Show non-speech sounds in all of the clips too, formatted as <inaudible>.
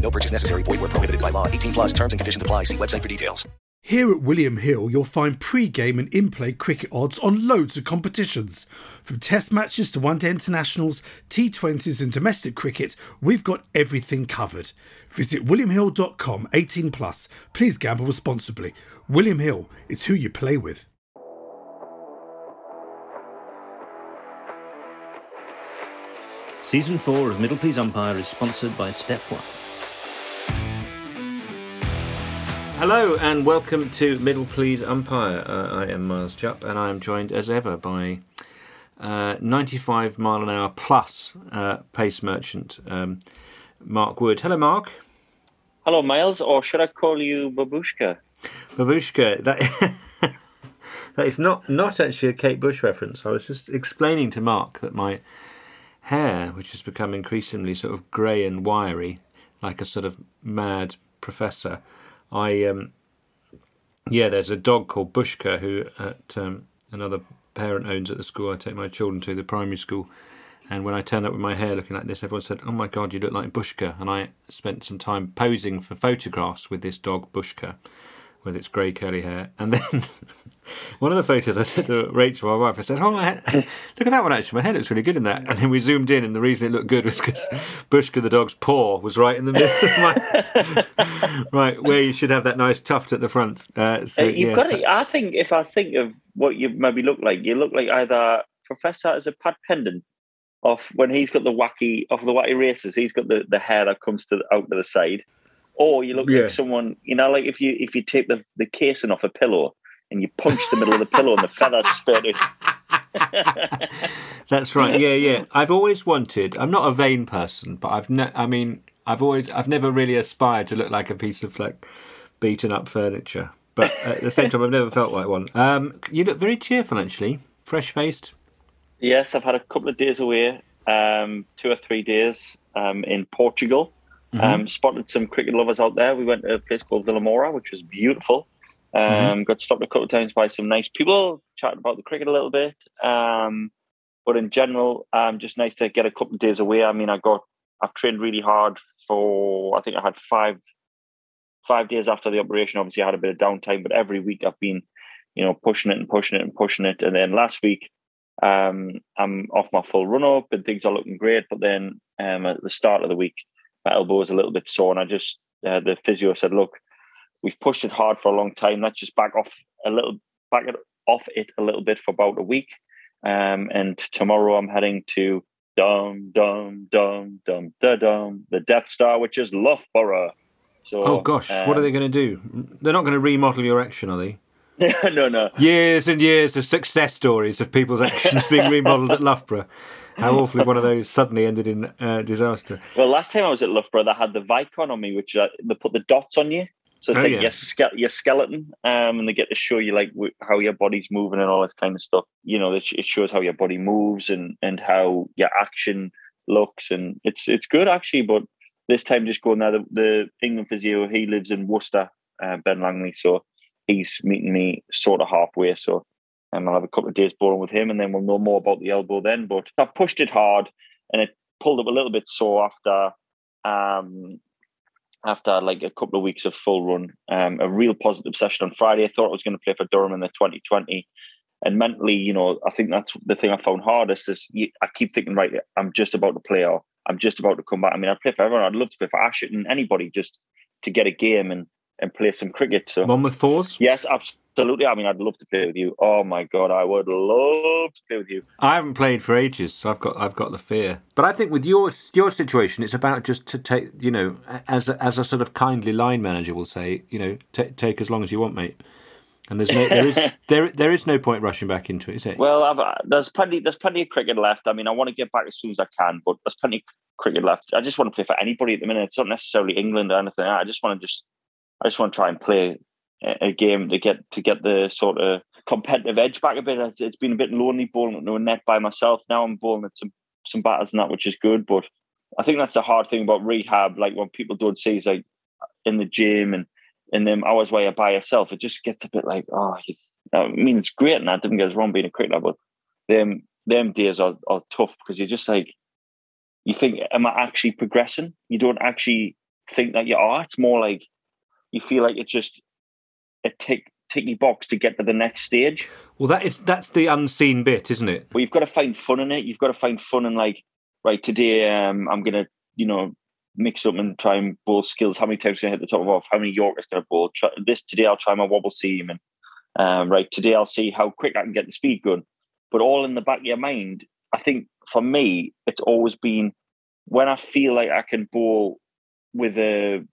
No purchase necessary. Void where prohibited by law. 18 plus terms and conditions apply. See website for details. Here at William Hill, you'll find pre-game and in-play cricket odds on loads of competitions. From test matches to one-day internationals, T20s and domestic cricket, we've got everything covered. Visit williamhill.com 18 plus. Please gamble responsibly. William Hill, it's who you play with. Season 4 of Middle Please Umpire is sponsored by Step One. Hello and welcome to Middle Please Umpire. Uh, I am Miles Jupp and I am joined as ever by uh, 95 mile an hour plus uh, pace merchant um, Mark Wood. Hello, Mark. Hello, Miles, or should I call you Babushka? Babushka, that <laughs> that is not not actually a Kate Bush reference. I was just explaining to Mark that my hair, which has become increasingly sort of grey and wiry, like a sort of mad professor, I um, yeah, there's a dog called Bushka who at um, another parent owns at the school I take my children to, the primary school. And when I turned up with my hair looking like this, everyone said, "Oh my God, you look like Bushka." And I spent some time posing for photographs with this dog Bushka, with its grey curly hair. And then <laughs> one of the photos, I said to Rachel, my wife, I said, "Oh, my head, <laughs> look at that one! Actually, my hair looks really good in that." And then we zoomed in, and the reason it looked good was because Bushka, the dog's paw, was right in the middle of my <laughs> right where you should have that nice tuft at the front. Uh, so, Uh, you've yeah. got to, I think if I think of what you maybe look like, you look like either Professor as a Pat Pending, off when he's got the wacky off the wacky races, he's got the, the hair that comes to the, out to the side, or you look Yeah. like someone you know, like if you if you take the the casing off a pillow and you punch the middle of the pillow and the feathers spurt out. <laughs> That's right. Yeah, yeah. I've always wanted. I'm not a vain person, but I've. Ne- I mean, I've always. I've never really aspired to look like a piece of like beaten up furniture. But at the same time, I've never felt like one. Um, you look very cheerful, actually. Fresh faced. Yes, I've had a couple of days away, um, two or three days um, in Portugal. Um, spotted some cricket lovers out there. We went to a place called Vilamoura, which was beautiful. Um, Got stopped a couple of times by some nice people, chatted about the cricket a little bit. Um, but in general, um, just nice to get a couple of days away. I mean, I got I've trained really hard for. I think I had five five days after the operation. Obviously, I had a bit of downtime, but every week I've been, you know, pushing it and pushing it and pushing it. And then last week, um, I'm off my full run up and things are looking great. But then um, at the start of the week, my elbow was a little bit sore, and I just uh, the physio said, "Look, we've pushed it hard for a long time. Let's just back off a little, back it off it a little bit for about a week." Um, and tomorrow I'm heading to dum dum dum dum da dum the Death Star, which is Loughborough. So, Oh gosh, what are um, they going to do? They're not going to remodel your action, are they? <laughs> no, no. Years and years of success stories of people's actions being remodelled at Loughborough. How awfully one of those suddenly ended in uh, disaster. Well, last time I was at Loughborough, they had the Vicon on me, which uh, they put the dots on you. So it's Oh, like yeah. your, ske- your skeleton, um, and they get to show you like wh- how your body's moving and all this kind of stuff. You know, it, it shows how your body moves and and how your action looks, and it's it's good actually. But this time, just going there, the, the England physio, he lives in Worcester, uh, Ben Langley. So he's meeting me sort of halfway. So um, I'll have a couple of days bowling with him, and then we'll know more about the elbow then. But I pushed it hard, and it pulled up a little bit sore after um, after like a couple of weeks of full run. Um, a real positive session on Friday. I thought I was going to play for Durham in the 2020. And mentally, you know, I think that's the thing I found hardest is you, I keep thinking, right, I'm just about to play or I'm just about to come back. I mean, I'd play for everyone. I'd love to play for Ashington, anybody, just to get a game and, and play some cricket. So Monmouth Fours? Yes, absolutely. I mean, I'd love to play with you. Oh my god, I would love to play with you. I haven't played for ages, so I've got I've got the fear. But I think with your your situation, it's about just to take you know as a, as a sort of kindly line manager will say, you know, t- take as long as you want, mate. And there's no there is <laughs> there there is no point rushing back into it, is it? Well, I've, uh, there's plenty there's plenty of cricket left. I mean, I want to get back as soon as I can, but there's plenty of cricket left. I just want to play for anybody at the minute. It's not necessarily England or anything. I just want to just I just want to try and play a, game to get to get the sort of competitive edge back a bit. It's, been a bit lonely bowling a net by myself. Now I'm bowling at some some battles and that, which is good. But I think that's the hard thing about rehab. Like when people don't see, is like in the gym and in them hours where you're by yourself, it just gets a bit like, oh, I mean, it's great and that didn't get us wrong being a cricketer, but them them days are, are tough because you're just like, you think, am I actually progressing? You don't actually think that you are. It's more like you feel like it's just a tick ticky box to get to the next stage. Well, that is that's the unseen bit, isn't it? Well, you've got to find fun in it. You've got to find fun in like, right, today um, I'm gonna, you know, mix up and try and bowl skills. How many times can I hit the top of off? How many Yorkers can I bowl? Try, this today I'll try my wobble seam and um, right today I'll see how quick I can get the speed gun. But all in the back of your mind, I think for me it's always been when I feel like I can bowl with a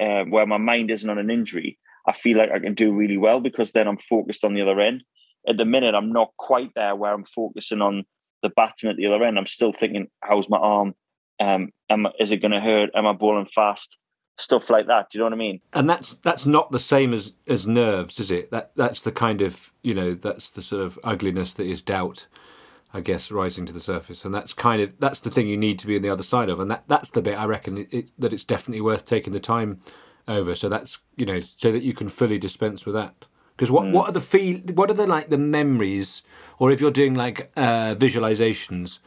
uh, where my mind isn't on an injury. I feel like I can do really well because then I'm focused on the other end. At the minute, I'm not quite there where I'm focusing on the batsman at the other end. I'm still thinking, how's my arm? Um, am, is it going to hurt? Am I bowling fast? Stuff like that. Do you know what I mean? And that's that's not the same as as nerves, is it? That that's the kind of you know that's the sort of ugliness that is doubt, I guess, rising to the surface, and that's kind of that's the thing you need to be on the other side of, and that that's the bit I reckon it, it, that it's definitely worth taking the time over. So that's you know so that you can fully dispense with that. Because what, mm. what are the feel? What are the like the memories, or if you're doing like uh, visualizations,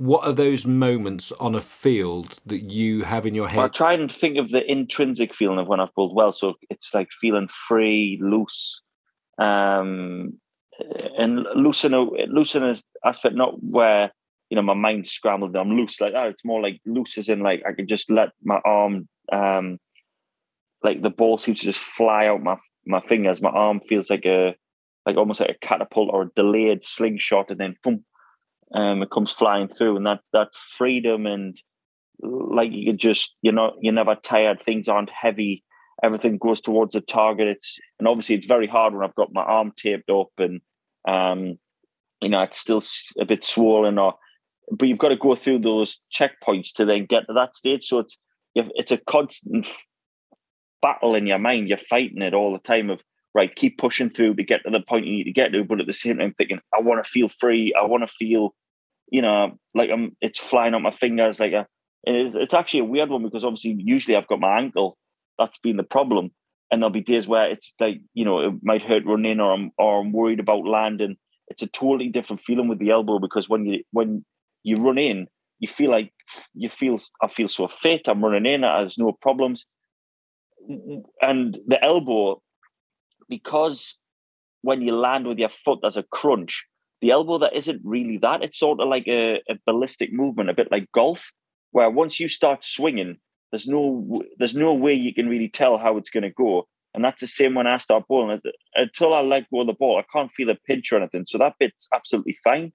what are those moments on a field that you have in your head? Well, I try and think of the intrinsic feeling of when I've pulled well. So it's like feeling free, loose, um, and loose in a loose in an aspect not where you know my mind's scrambled. I'm loose like that. It's more like loose as in like I can just let my arm, um, like the ball seems to just fly out my my fingers. My arm feels like a like almost like a catapult or a delayed slingshot, and then boom, um, it comes flying through, and that that freedom and like you just you know you're never tired. Things aren't heavy. Everything goes towards the target. It's and obviously it's very hard when I've got my arm taped up and um, you know it's still a bit swollen or but you've got to go through those checkpoints to then get to that stage. So it's it's a constant battle in your mind. You're fighting it all the time. Of right, keep pushing through to get to the point you need to get to, but at the same time thinking, I want to feel free. I want to feel you know, like I'm, it's flying out my fingers. Like uh, a, it's, it's actually a weird one because obviously usually I've got my ankle. That's been the problem, and there'll be days where it's like you know it might hurt running, or I'm or I'm worried about landing. It's a totally different feeling with the elbow because when you when you run in, you feel like you feel I feel so fit. I'm running in. There's no problems, and the elbow because when you land with your foot, there's a crunch the elbow that isn't really that. It's sort of like a, a ballistic movement, a bit like golf, where once you start swinging, there's no there's no way you can really tell how it's going to go. And that's the same when I start bowling. Until I let go of the ball, I can't feel a pinch or anything. So that bit's absolutely fine.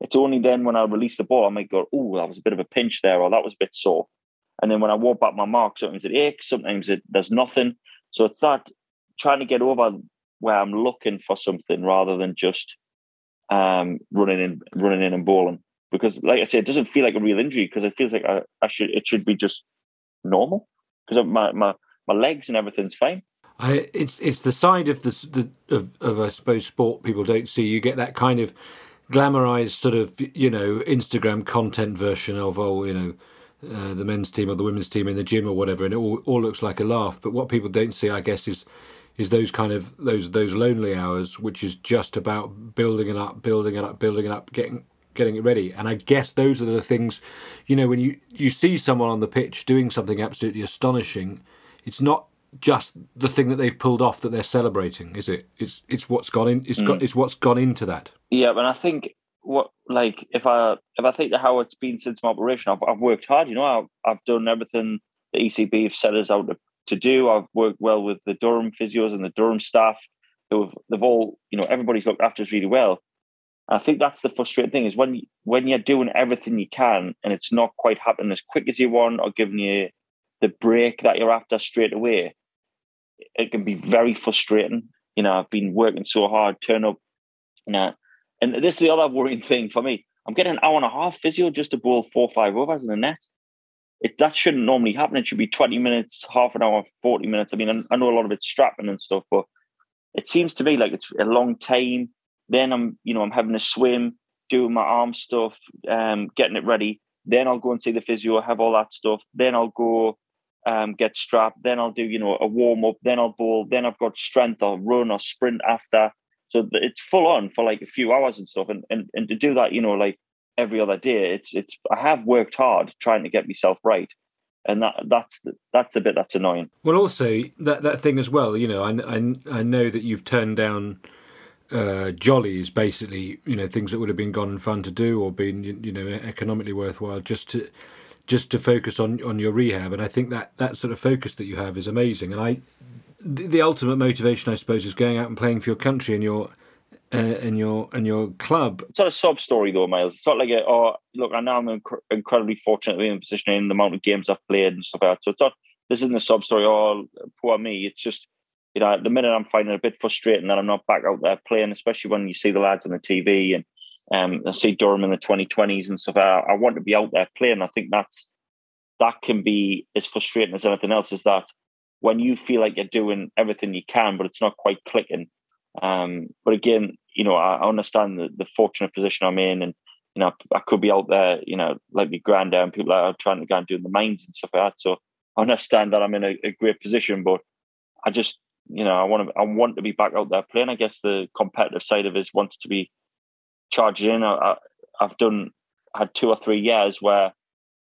It's only then when I release the ball, I might go, oh, that was a bit of a pinch there, or that was a bit sore. And then when I walk back my mark, sometimes it aches, sometimes it, there's nothing. So it's that trying to get over where I'm looking for something rather than just um, running in, running in and bowling. Because, like I said, it doesn't feel like a real injury because it feels like I, I should it should be just normal because my, my my legs and everything's fine. I, it's it's the side of the, the of, of I suppose sport people don't see. You get that kind of glamorized sort of you know Instagram content version of oh you know uh, the men's team or the women's team in the gym or whatever, and it all, all looks like a laugh. But what people don't see, I guess, is is those kind of those those lonely hours, which is just about building it up, building it up, building it up, getting getting it ready. And I guess those are the things, you know, when you you see someone on the pitch doing something absolutely astonishing, it's not just the thing that they've pulled off that they're celebrating, is it? It's it's what's gone in. It's got it's what's gone into that. Yeah, and I think what like if I if I think of how it's been since my operation, I've, I've worked hard. You know, I've, I've done everything the ECB have set us out to, to do. I've worked well with the Durham physios and the Durham staff. Who've they've all you know everybody's looked after us really well. I think that's the frustrating thing is when when you're doing everything you can and it's not quite happening as quick as you want or giving you the break that you're after straight away. It can be very frustrating. You know, I've been working so hard, turn up, you know, and this is the other worrying thing for me. I'm getting an hour and a half physio just to bowl four five overs in the net. It, that shouldn't normally happen. It should be 20 minutes, half an hour, 40 minutes. I mean, I, I know a lot of it's strapping and stuff, but it seems to me like it's a long time. Then I'm, you know, I'm having a swim, doing my arm stuff, um, getting it ready. Then I'll go and see the physio, have all that stuff. Then I'll go um, get strapped. Then I'll do, you know, a warm up. Then I'll bowl. Then I've got strength or run or sprint after. So it's full on for like a few hours and stuff. And, and and to do that, you know, like every other day, it's it's I have worked hard trying to get myself right. And that that's that's the bit that's annoying. Well, also that that thing as well. You know, I I, I know that you've turned down uh, jollies, basically. You know, things that would have been gone and fun to do or been you know economically worthwhile, just to just to focus on on your rehab. And I think that that sort of focus that you have is amazing. And I the, the ultimate motivation, I suppose, is going out and playing for your country and your uh, and your and your club. It's not a sob story though, Miles. It's not like a, oh look, I know I'm inc- incredibly fortunate to be in a position in the amount of games I've played and stuff like that. So it's not this isn't a sob story. Oh, poor me. It's just you know at the minute I'm finding it a bit frustrating that I'm not back out there playing, especially when you see the lads on the TV and um, I see Durham in the 2020s and stuff. I, I want to be out there playing. I think that's that can be as frustrating as anything else. Is that when you feel like you're doing everything you can, but it's not quite clicking. Um, but again, you know, I, understand the, the fortunate position I'm in, and you know, I could be out there, you know, like my granddad and people are trying to go and do the mines and stuff like that. So I understand that I'm in a, a great position, but I just, you know, I want to, I want to be back out there playing. I guess the competitive side of it wants to be charged in. I, I've done, had two or three years where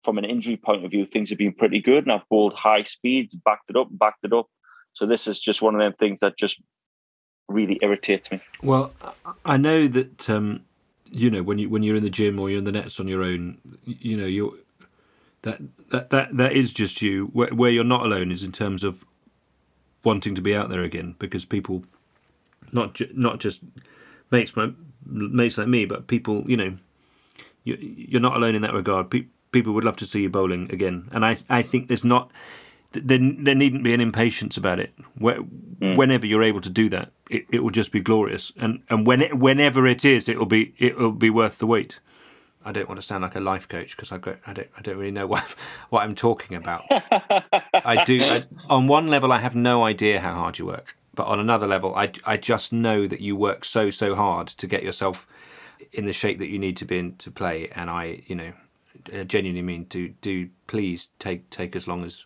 from an injury point of view, things have been pretty good, and I've bowled high speeds, backed it up, backed it up. So this is just one of them things that just really irritates me. Well, I know that um, you know when you when you're in the gym or you're in the nets on your own, you know you're that that that that is just you. Where, where you're not alone is in terms of wanting to be out there again because people, not ju- not just mates mates like me, but people, you know, you, you're not alone in that regard. Pe- people would love to see you bowling again, and I I think there's not there, there needn't be an impatience about it. mm. Whenever you're able to do that, it, it will just be glorious, and and when it, whenever it is, it will be it will be worth the wait. I don't want to sound like a life coach because I, got I don't I don't really know <laughs> what what I'm talking about. <laughs> I do I, on one level I have no idea how hard you work, but on another level I I just know that you work so so hard to get yourself in the shape that you need to be in to play, and I you know uh, genuinely mean to do please take take as long as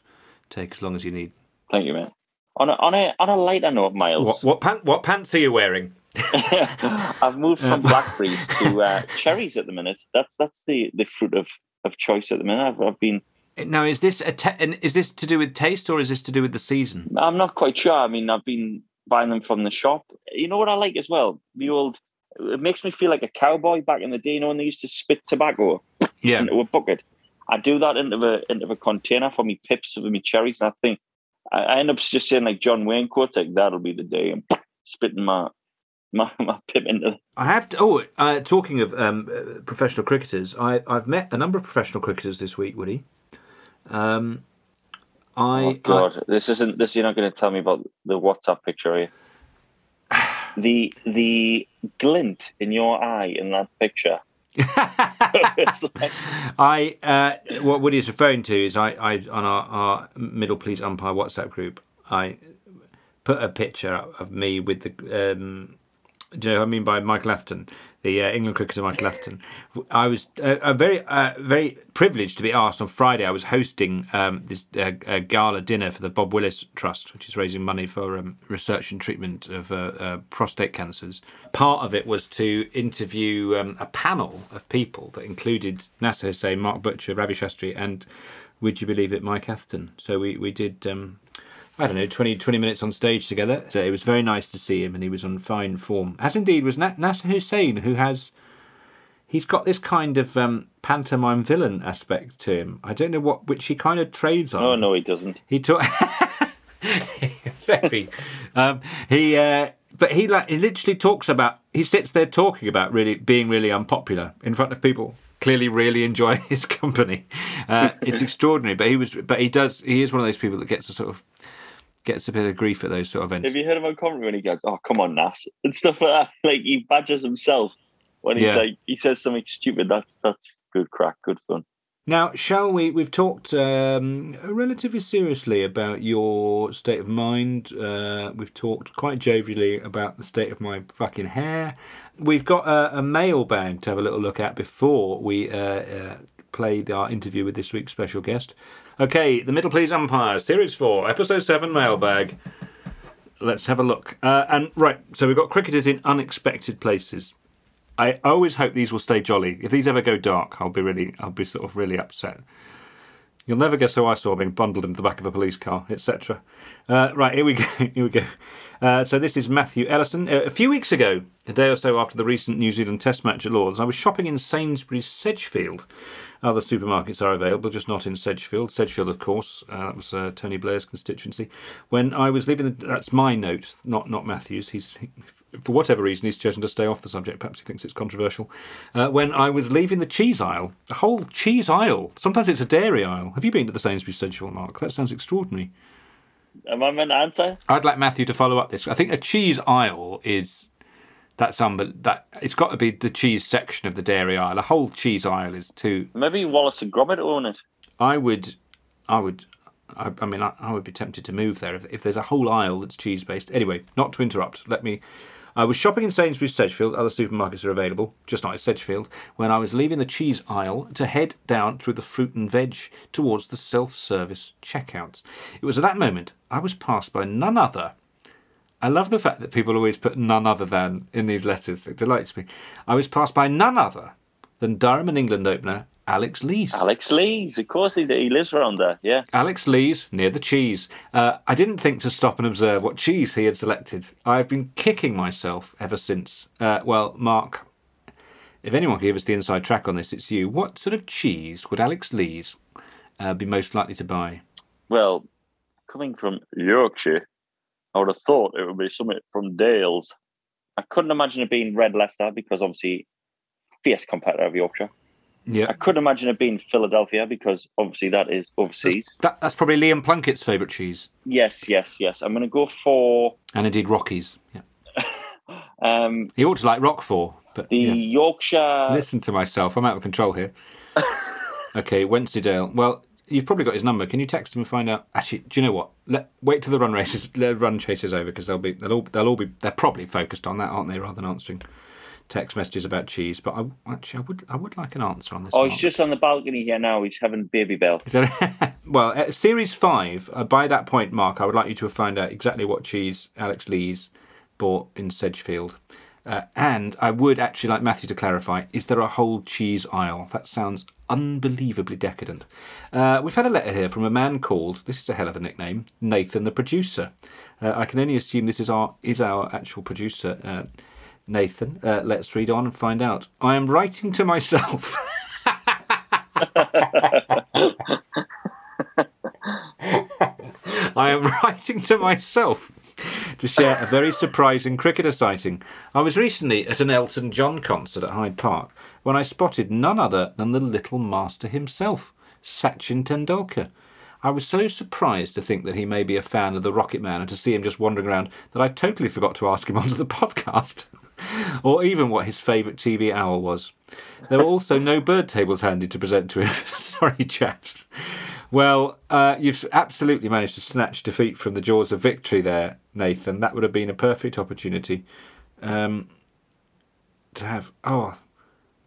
take as long as you need. Thank you, man. On a on a on a lighter note, Miles. What what, pant, what pants are you wearing? <laughs> I've moved from blackberries to <laughs> uh, cherries at the minute. That's that's the, the fruit of, of choice at the minute. I've, I've been now. Is this a te- is this to do with taste or is this to do with the season? I'm not quite sure. I mean, I've been buying them from the shop. You know what I like as well? The old. It makes me feel like a cowboy back in the day. You know when they used to spit tobacco yeah. into a bucket. I do that into a into a container for me pips of me cherries, and I think I, I end up just saying like John Wayne quotes, like that'll be the day, and <laughs> spitting my my, <laughs> my pip into. I have to. Oh, uh, talking of um, uh, professional cricketers, I I've met a number of professional cricketers this week, Woody. Um, I oh God, I, this isn't this. You're not going to tell me about the WhatsApp picture, are you? <sighs> the the glint in your eye in that picture <laughs> I uh, what Woody is referring to is I, I on our, our Middle Please Umpire WhatsApp group I put a picture of me with the um, do you know what I mean by Michael Atherton, the uh, England cricketer Michael Atherton? I was uh, very, uh, very privileged to be asked on Friday. I was hosting um, this uh, gala dinner for the Bob Willis Trust, which is raising money for um, research and treatment of uh, uh, prostate cancers. Part of it was to interview um, a panel of people that included Nasser Hussain, Mark Butcher, Ravi Shastri, and would you believe it, Mike Atherton. So we we did. Um, I don't know, 20, 20 minutes on stage together. So it was very nice to see him, and he was on fine form. As indeed was Na- Nasser Hussain, who has. He's got this kind of um, pantomime villain aspect to him. I don't know what, which he kind of trades on. Oh no, he doesn't. He took <laughs> very. Um, he, uh, but he like he literally talks about. He sits there talking about really being really unpopular in front of people. Clearly, really enjoy <laughs> his company. Uh, it's <laughs> extraordinary. But he was. But he does. He is one of those people that gets a sort of gets a bit of grief at those sort of events. Have you heard him on commentary when he goes, "Oh, come on, Nas," and stuff like that? <laughs> Like he badgers himself when he's Yeah. like he says something stupid. That's that's good crack, good fun. Now, shall we? We've talked um, relatively seriously about your state of mind. Uh, we've talked quite jovially about the state of my fucking hair. We've got a, a mailbag to have a little look at before we uh, uh, play our interview with this week's special guest. Okay, the Middle Please Umpire, Series 4, Episode 7 mailbag. Let's have a look. Uh, and right, so we've got cricketers in unexpected places. I always hope these will stay jolly. If these ever go dark, I'll be really, I'll be sort of really upset. You'll never guess who I saw being bundled into the back of a police car, etc. Uh, right, here we <laughs> go. Here we go. Uh, so this is Matthew Ellison. Uh, a few weeks ago, a day or so after the recent New Zealand Test match at Lords, I was shopping in Sainsbury's Sedgefield. Other supermarkets are available, just not in Sedgefield. Sedgefield, of course, uh, that was uh, Tony Blair's constituency. When I was leaving, the, that's my note, not not Matthew's. He's he, for whatever reason he's chosen to stay off the subject. Perhaps he thinks it's controversial. Uh, when I was leaving the cheese aisle, a whole cheese aisle. Sometimes it's a dairy aisle. Have you been to the Sainsbury's Sedgefield, Mark? That sounds extraordinary. Am I meant to answer? I'd like Matthew to follow up this. I think a cheese aisle is that's um, that it's got to be the cheese section of the dairy aisle. A whole cheese aisle is too. Maybe Wallace and Gromit own it. I would, I would, I, I mean, I, I would be tempted to move there if, if there's a whole aisle that's cheese based. Anyway, not to interrupt. Let me. I was shopping in Sainsbury's Sedgefield. Other supermarkets are available, just not at Sedgefield. When I was leaving the cheese aisle to head down through the fruit and veg towards the self-service checkouts, it was at that moment I was passed by none other I love the fact that people always put none other than in these letters. It delights me. I was passed by none other than Durham and England opener Alex Lees. Alex Lees, of course he, he lives around there. Yeah. Alex Lees near the cheese. Uh, I didn't think to stop and observe what cheese he had selected. I've been kicking myself ever since. Uh, well, Mark, if anyone can give us the inside track on this, it's you. What sort of cheese would Alex Lees uh, be most likely to buy? Well, coming from Yorkshire, I would have thought it would be something from Dales. I couldn't imagine it being Red Leicester because obviously fierce competitor of Yorkshire. Yeah, I couldn't imagine it being Philadelphia because obviously that is overseas. that, that's probably Liam Plunkett's favourite cheese, Yes, yes, yes. I'm going to go for and indeed Rockies. Yeah. <laughs> um, He ought to like Rockford, but the yeah. Yorkshire. Listen to myself. I'm out of control here. <laughs> okay, Wensleydale. Well, you've probably got his number. Can you text him and find out? Actually, do you know what? Let wait till the run races, the run chases over because they'll be they'll all they'll all be they're probably focused on that, aren't they? Rather than answering text messages about cheese. But I actually I would I would like an answer on this. Oh, Mark. he's just on the balcony here now. He's having Babybel. Is that <laughs> well, at series five. Uh, by that point, Mark, I would like you to have found out exactly what cheese Alex Lees bought in Sedgefield. Uh, and I would actually like Matthew to clarify: is there a whole cheese aisle? That sounds unbelievably decadent. Uh, we've had a letter here from a man called this is a hell of a nickname, Nathan the producer. Uh, I can only assume this is our is our actual producer. Uh, Nathan, uh, let's read on and find out. I am writing to myself. <laughs> I am writing to myself to share a very surprising cricketer sighting. I was recently at an Elton John concert at Hyde Park when I spotted none other than the little master himself, Sachin Tendulkar. I was so surprised to think that he may be a fan of the Rocket Man and to see him just wandering around that I totally forgot to ask him <laughs> onto the podcast. <laughs> or even what his favourite TV owl was. There were also no bird tables handy to present to him. <laughs> Sorry, chaps. Well, uh, you've absolutely managed to snatch defeat from the jaws of victory there, Nathan. That would have been a perfect opportunity um, to have oh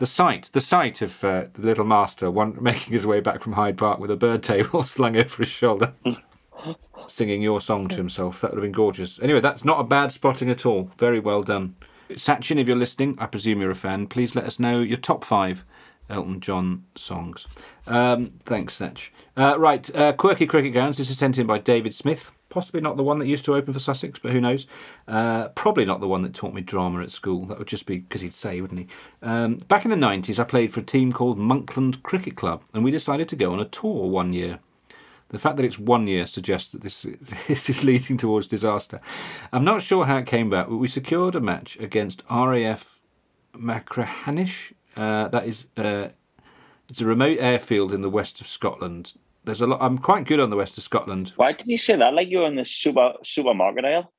the sight the sight of uh, the little master one <laughs> making his way back from Hyde Park with a bird table <laughs> slung over his shoulder, <laughs> singing your song to himself. That would have been gorgeous. Anyway, that's not a bad spotting at all. Very well done. Sachin, if you're listening, I presume you're a fan. Please let us know your top five Elton John songs. Um, thanks, Satch. Uh, right, uh, Quirky Cricket Grounds. This is sent in by David Smith. Possibly not the one that used to open for Sussex, but who knows? Uh, probably not the one that taught me drama at school. That would just be because he'd say, wouldn't he? Um, back in the 90s, I played for a team called Monkland Cricket Club, and we decided to go on a tour one year. The fact that it's one year suggests that this, <laughs> this is leading towards disaster. I'm not sure how it came about, but we secured a match against RAF Machrihanish. Uh, that is, uh, it's a remote airfield in the west of Scotland. There's a lot. I'm quite good on the west of Scotland. Why did you say that? Like you're in the super supermarket aisle?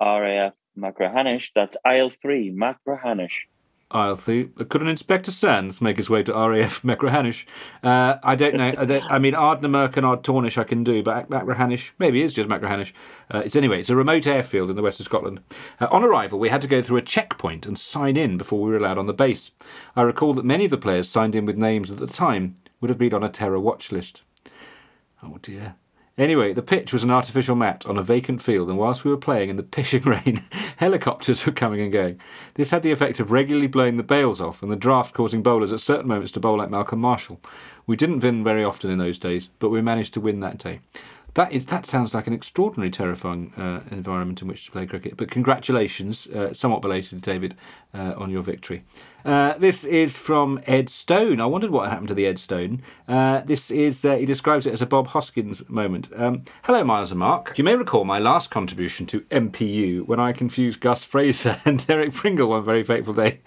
RAF Machrihanish. That's aisle three, Machrihanish. I'll see. Could an Inspector Sands make his way to RAF Machrihanish? Uh, I don't know. Uh, I mean, Ardnamurk and Ardtornish I can do, but Machrihanish, maybe it's just Machrihanish. Uh, it's anyway, it's a remote airfield in the west of Scotland. Uh, on arrival, we had to go through a checkpoint and sign in before we were allowed on the base. I recall that many of the players signed in with names at the time would have been on a terror watch list. Oh dear. Anyway, the pitch was an artificial mat on a vacant field, and whilst we were playing in the <laughs> pissing rain, helicopters were coming and going. This had the effect of regularly blowing the bails off, and the draft causing bowlers at certain moments to bowl like Malcolm Marshall. We didn't win very often in those days, but we managed to win that day. That is that sounds like an extraordinary, terrifying uh, environment in which to play cricket. But congratulations, uh, somewhat belated, David, uh, on your victory. Uh, this is from Ed Stone. I wondered what happened to the Ed Stone. Uh, this is uh, he describes it as a Bob Hoskins moment. Um, Hello, Miles and Mark. You may recall my last contribution to MPU when I confused Gus Fraser <laughs> and Derek Pringle one very fateful day.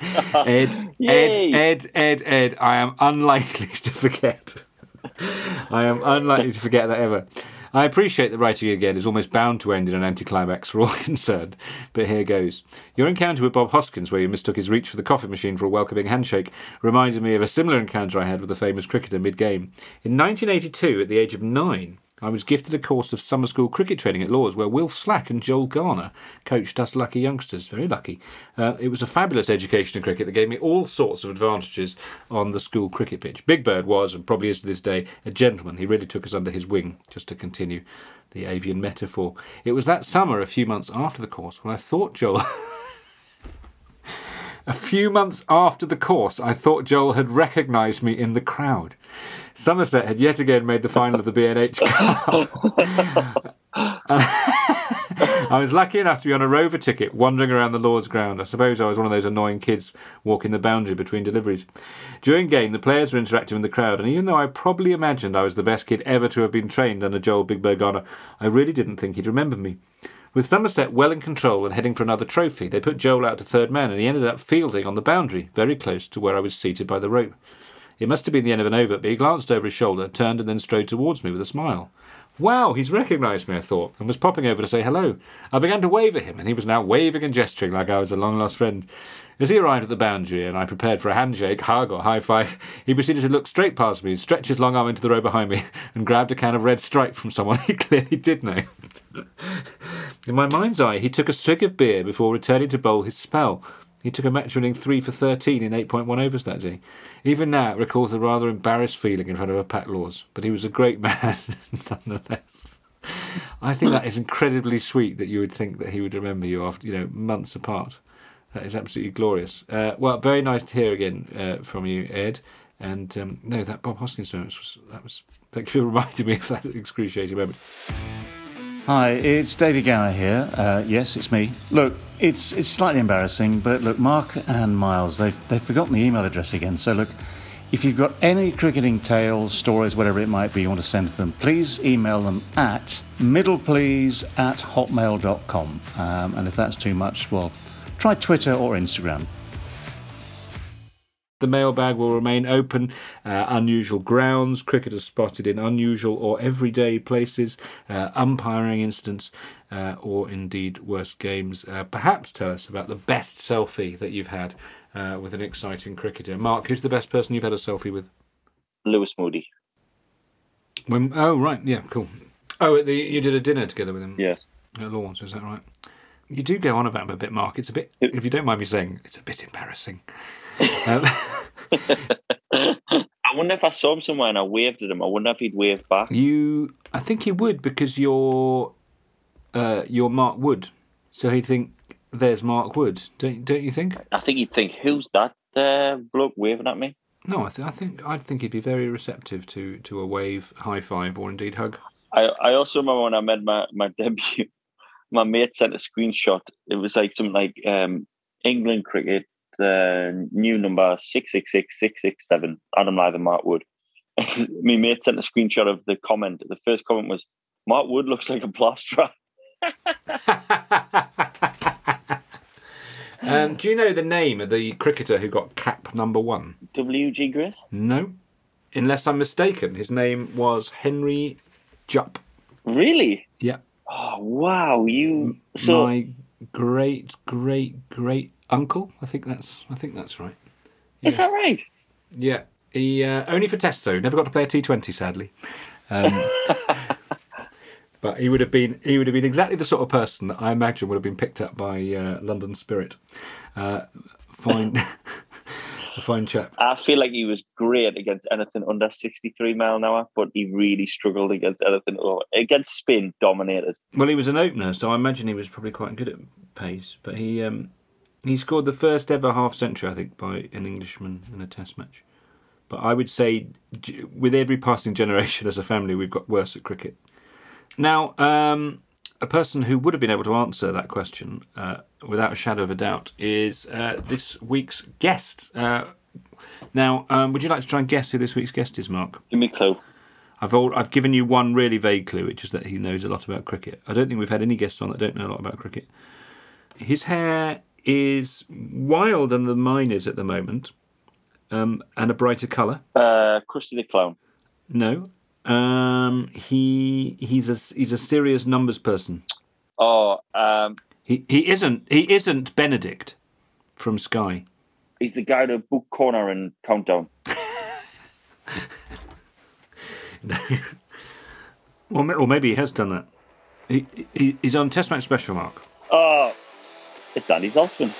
<laughs> Ed, Ed, <laughs> Ed, Ed, Ed. I am unlikely to forget. I am unlikely to forget that ever. I appreciate that writing again is almost bound to end in an anticlimax for all <laughs> concerned, but here goes. Your encounter with Bob Hoskins, where you mistook his reach for the coffee machine for a welcoming handshake, reminded me of a similar encounter I had with a famous cricketer mid game. In 1982, at the age of nine, I was gifted a course of summer school cricket training at Lord's, where Wilf Slack and Joel Garner coached us lucky youngsters. Very lucky. Uh, it was a fabulous education in cricket that gave me all sorts of advantages on the school cricket pitch. Big Bird was, and probably is to this day, a gentleman. He really took us under his wing, just to continue the avian metaphor. It was that summer, a few months after the course, when I thought Joel. <laughs> A few months after the course, I thought Joel had recognised me in the crowd. Somerset had yet again made the final of the B&H Cup. <laughs> I was lucky enough to be on a rover ticket wandering around the Lord's ground. I suppose I was one of those annoying kids walking the boundary between deliveries. During game, the players were interacting with the crowd, and even though I probably imagined I was the best kid ever to have been trained under Joel Big Bird Garner, I really didn't think he'd remember me. With Somerset well in control and heading for another trophy, they put Joel out to third man, and he ended up fielding on the boundary, very close to where I was seated by the rope. It must have been the end of an over, but he glanced over his shoulder, turned, and then strode towards me with a smile. Wow, he's recognised me, I thought, and was popping over to say hello. I began to wave at him, and he was now waving and gesturing like I was a long lost friend. As he arrived at the boundary and I prepared for a handshake, hug, or high five, he proceeded to look straight past me, stretch his long arm into the row behind me, <laughs> and grabbed a can of red stripe from someone <laughs> he clearly did know. <laughs> In my mind's eye, he took a swig of beer before returning to bowl his spell. He took a match winning 3 for 13 in 8.1 overs that day. Even now, it recalls a rather embarrassed feeling in front of a Pat Lord's, but he was a great <laughs> man nonetheless. I think that is incredibly sweet that you would think that he would remember you after, you know, months apart. That is absolutely glorious. Uh, well, very nice to hear again uh, from you, Ed. And um, no, that Bob Hoskins moment was that was. Thank you for <laughs> reminding me of that excruciating moment. Hi, it's David Gower here. Uh, yes, it's me. Look, it's it's slightly embarrassing, but look, Mark and Miles, they've they've forgotten the email address again. So look, if you've got any cricketing tales, stories, whatever it might be, you want to send to them, please email them at middleplease at hotmail.com. Um, and if that's too much, well, try Twitter or Instagram. The mailbag will remain open. Uh, unusual grounds, cricketers spotted in unusual or everyday places, uh, umpiring incidents, uh, or indeed worse games. Uh, perhaps tell us about the best selfie that you've had uh, with an exciting cricketer. Mark, who's the best person you've had a selfie with? Lewis Moody. When, oh, right, yeah, cool. Oh, at the, you did a dinner together with him Yes. at Lawrence, is that right? You do go on about him a bit, Mark. It's a bit, if you don't mind me saying, it's a bit embarrassing. I wonder if I saw him somewhere and I waved at him. I wonder if he'd wave back. you, I think he would because you're, uh, you're Mark Wood, so he'd think there's Mark Wood. Don't don't you think? I think he'd think, "Who's that uh, bloke waving at me?" No, I, th- I think I'd think he'd be very receptive to to a wave, high five, or indeed hug. I, I also remember when I made my, my debut, <laughs> my mate sent a screenshot. It was like something like um, England cricket, uh, new number 666667, Adam Lyth, Mark Wood. <laughs> my mate sent a screenshot of the comment. The first comment was, Mark Wood looks like a plasterer. <laughs> Um, do you know the name of the cricketer who got cap number one? W.G. Grace? No, unless I'm mistaken, his name was Henry Jupp. Really? Yeah, Oh, wow. You. So, my great great great uncle. I think that's I think that's right. is that right? Yeah, he uh, only for tests though. Never got to play a T20, sadly. Um, <laughs> but he would have been he would have been exactly the sort of person that I imagine would have been picked up by uh, London Spirit. Uh, fine, <laughs> a fine chap. I feel like he was great against anything under 63 mile an hour, but he really struggled against anything over. Against spin, dominated. Well, he was an opener, so I imagine he was probably quite good at pace. But he um, he scored the first ever half century, I think, by an Englishman in a Test match. But I would say, with every passing generation <laughs> as a family, we've got worse at cricket. Now, um, a person who would have been able to answer that question uh, without a shadow of a doubt is uh, this week's guest. Uh, now, um, would you like to try and guess who this week's guest is, Mark? Give me a clue. I've all, I've given you one really vague clue, which is that he knows a lot about cricket. I don't think we've had any guests on that don't know a lot about cricket. His hair is wilder than mine is at the moment, um, and a brighter colour. Uh, Krusty the Clown. No, um, he he's a he's a serious numbers person. Oh, um, He he isn't he isn't Benedict from Sky. he's the guy that book corner and countdown. <laughs> Well, or maybe he has done that. He, he he's on Test match special, Mark. Oh, it's Andy Zaltzman.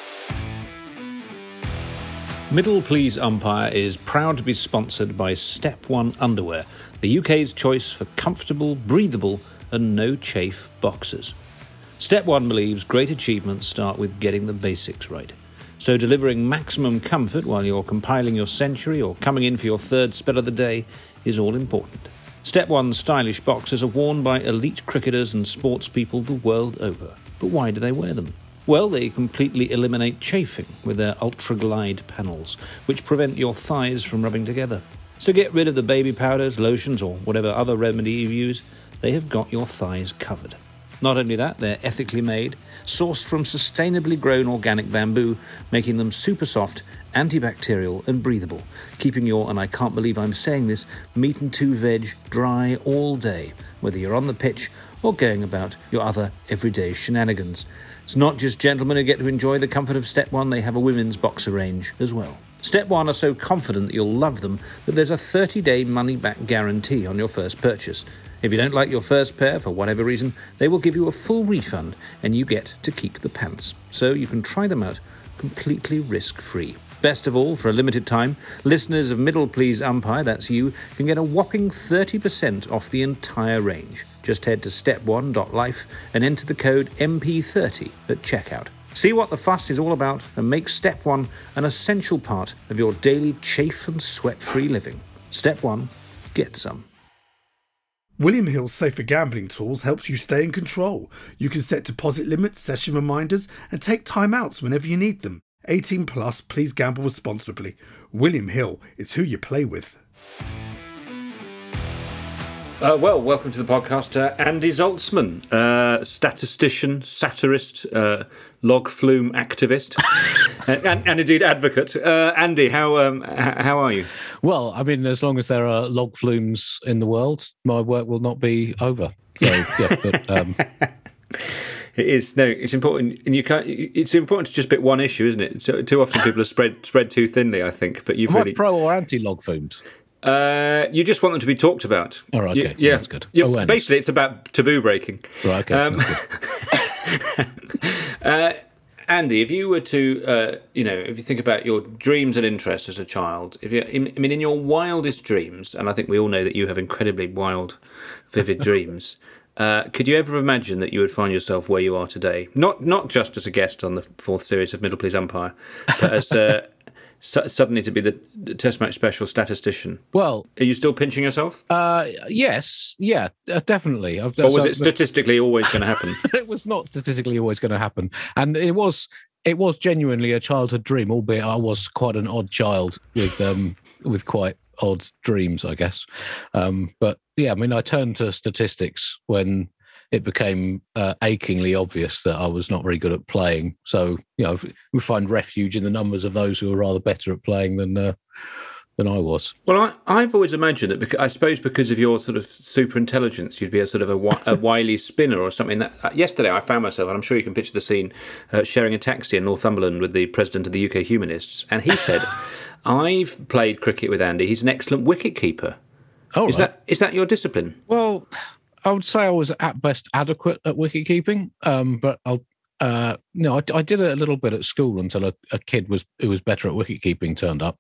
Middle Please Umpire is proud to be sponsored by Step One Underwear, the UK's choice for comfortable, breathable, and no chafe boxers. Step One believes great achievements start with getting the basics right. So, delivering maximum comfort while you're compiling your century or coming in for your third spell of the day is all important. Step One stylish boxers are worn by elite cricketers and sports people the world over. But why do they wear them? Well, they completely eliminate chafing with their ultra glide panels, which prevent your thighs from rubbing together. So get rid of the baby powders, lotions, or whatever other remedy you use, they have got your thighs covered. Not only that, they're ethically made, sourced from sustainably grown organic bamboo, making them super soft, antibacterial, and breathable, keeping your, and I can't believe I'm saying this, meat and two veg dry all day, whether you're on the pitch or going about your other everyday shenanigans. It's not just gentlemen who get to enjoy the comfort of Step One, they have a women's boxer range as well. Step One are so confident that you'll love them that there's a 30 day money back guarantee on your first purchase. If you don't like your first pair for whatever reason, they will give you a full refund and you get to keep the pants. So you can try them out completely risk free. Best of all, for a limited time, listeners of Middle Please Umpire, that's you, can get a whopping 30% off the entire range. Just head to step1.life and enter the code MP30 at checkout. See what the fuss is all about and make Step 1 an essential part of your daily chafe and sweat free living. Step 1 Get some. William Hill's Safer Gambling Tools helps you stay in control. You can set deposit limits, session reminders, and take timeouts whenever you need them. 18 plus, please gamble responsibly. William Hill, it's who you play with. Uh, well, welcome to the podcast, uh, Andy Zaltzman, uh, statistician, satirist, uh, log flume activist, <laughs> uh, and, and indeed advocate. Uh, Andy, how um, how are you? Well, I mean, as long as there are log flumes in the world, my work will not be over. So, <laughs> yeah, but um, It is no, it's important, and you can't. It's important to just pick one issue, isn't it? So, too often people are spread spread too thinly, I think. But you've am really, pro or anti log flumes? Uh, you just want them to be talked about. All right, You- okay, yeah, that's good. Yeah, basically, it's about taboo breaking. Right, okay, Um. <laughs> Uh, Andy, if you were to, uh, you know, if you think about your dreams and interests as a child, if you, I mean, in your wildest dreams, and I think we all know that you have incredibly wild, vivid <laughs> dreams. Uh, could you ever imagine that you would find yourself where you are today? Not not just as a guest on the fourth series of Middle Please Umpire, but as uh, <laughs> su- suddenly to be the, Test match special statistician. Well, are you still pinching yourself? Uh, yes, yeah, uh, definitely. I've, or was so- it statistically always going to happen? <laughs> it was not statistically always going to happen, and it was it was genuinely a childhood dream, albeit I was quite an odd child with um with quite odd dreams, I guess. Um, but yeah, I mean, I turned to statistics when it became uh, achingly obvious that I was not very good at playing. So you know, we find refuge in the numbers of those who are rather better at playing than. Uh, than I was. Well, I, I've always imagined that because I suppose because of your sort of super intelligence, you'd be a sort of a, a wily spinner or something. That uh, yesterday I found myself, and I'm sure you can picture the scene, uh, sharing a taxi in Northumberland with the president of the UK Humanists, and he said, <laughs> "I've played cricket with Andy. He's an excellent wicket keeper." Oh, is right. that is that your discipline? Well, I would say I was at best adequate at wicket keeping, um, but I'll. Uh, no, I, I did it a little bit at school until a, a kid was who was better at wicket keeping turned up,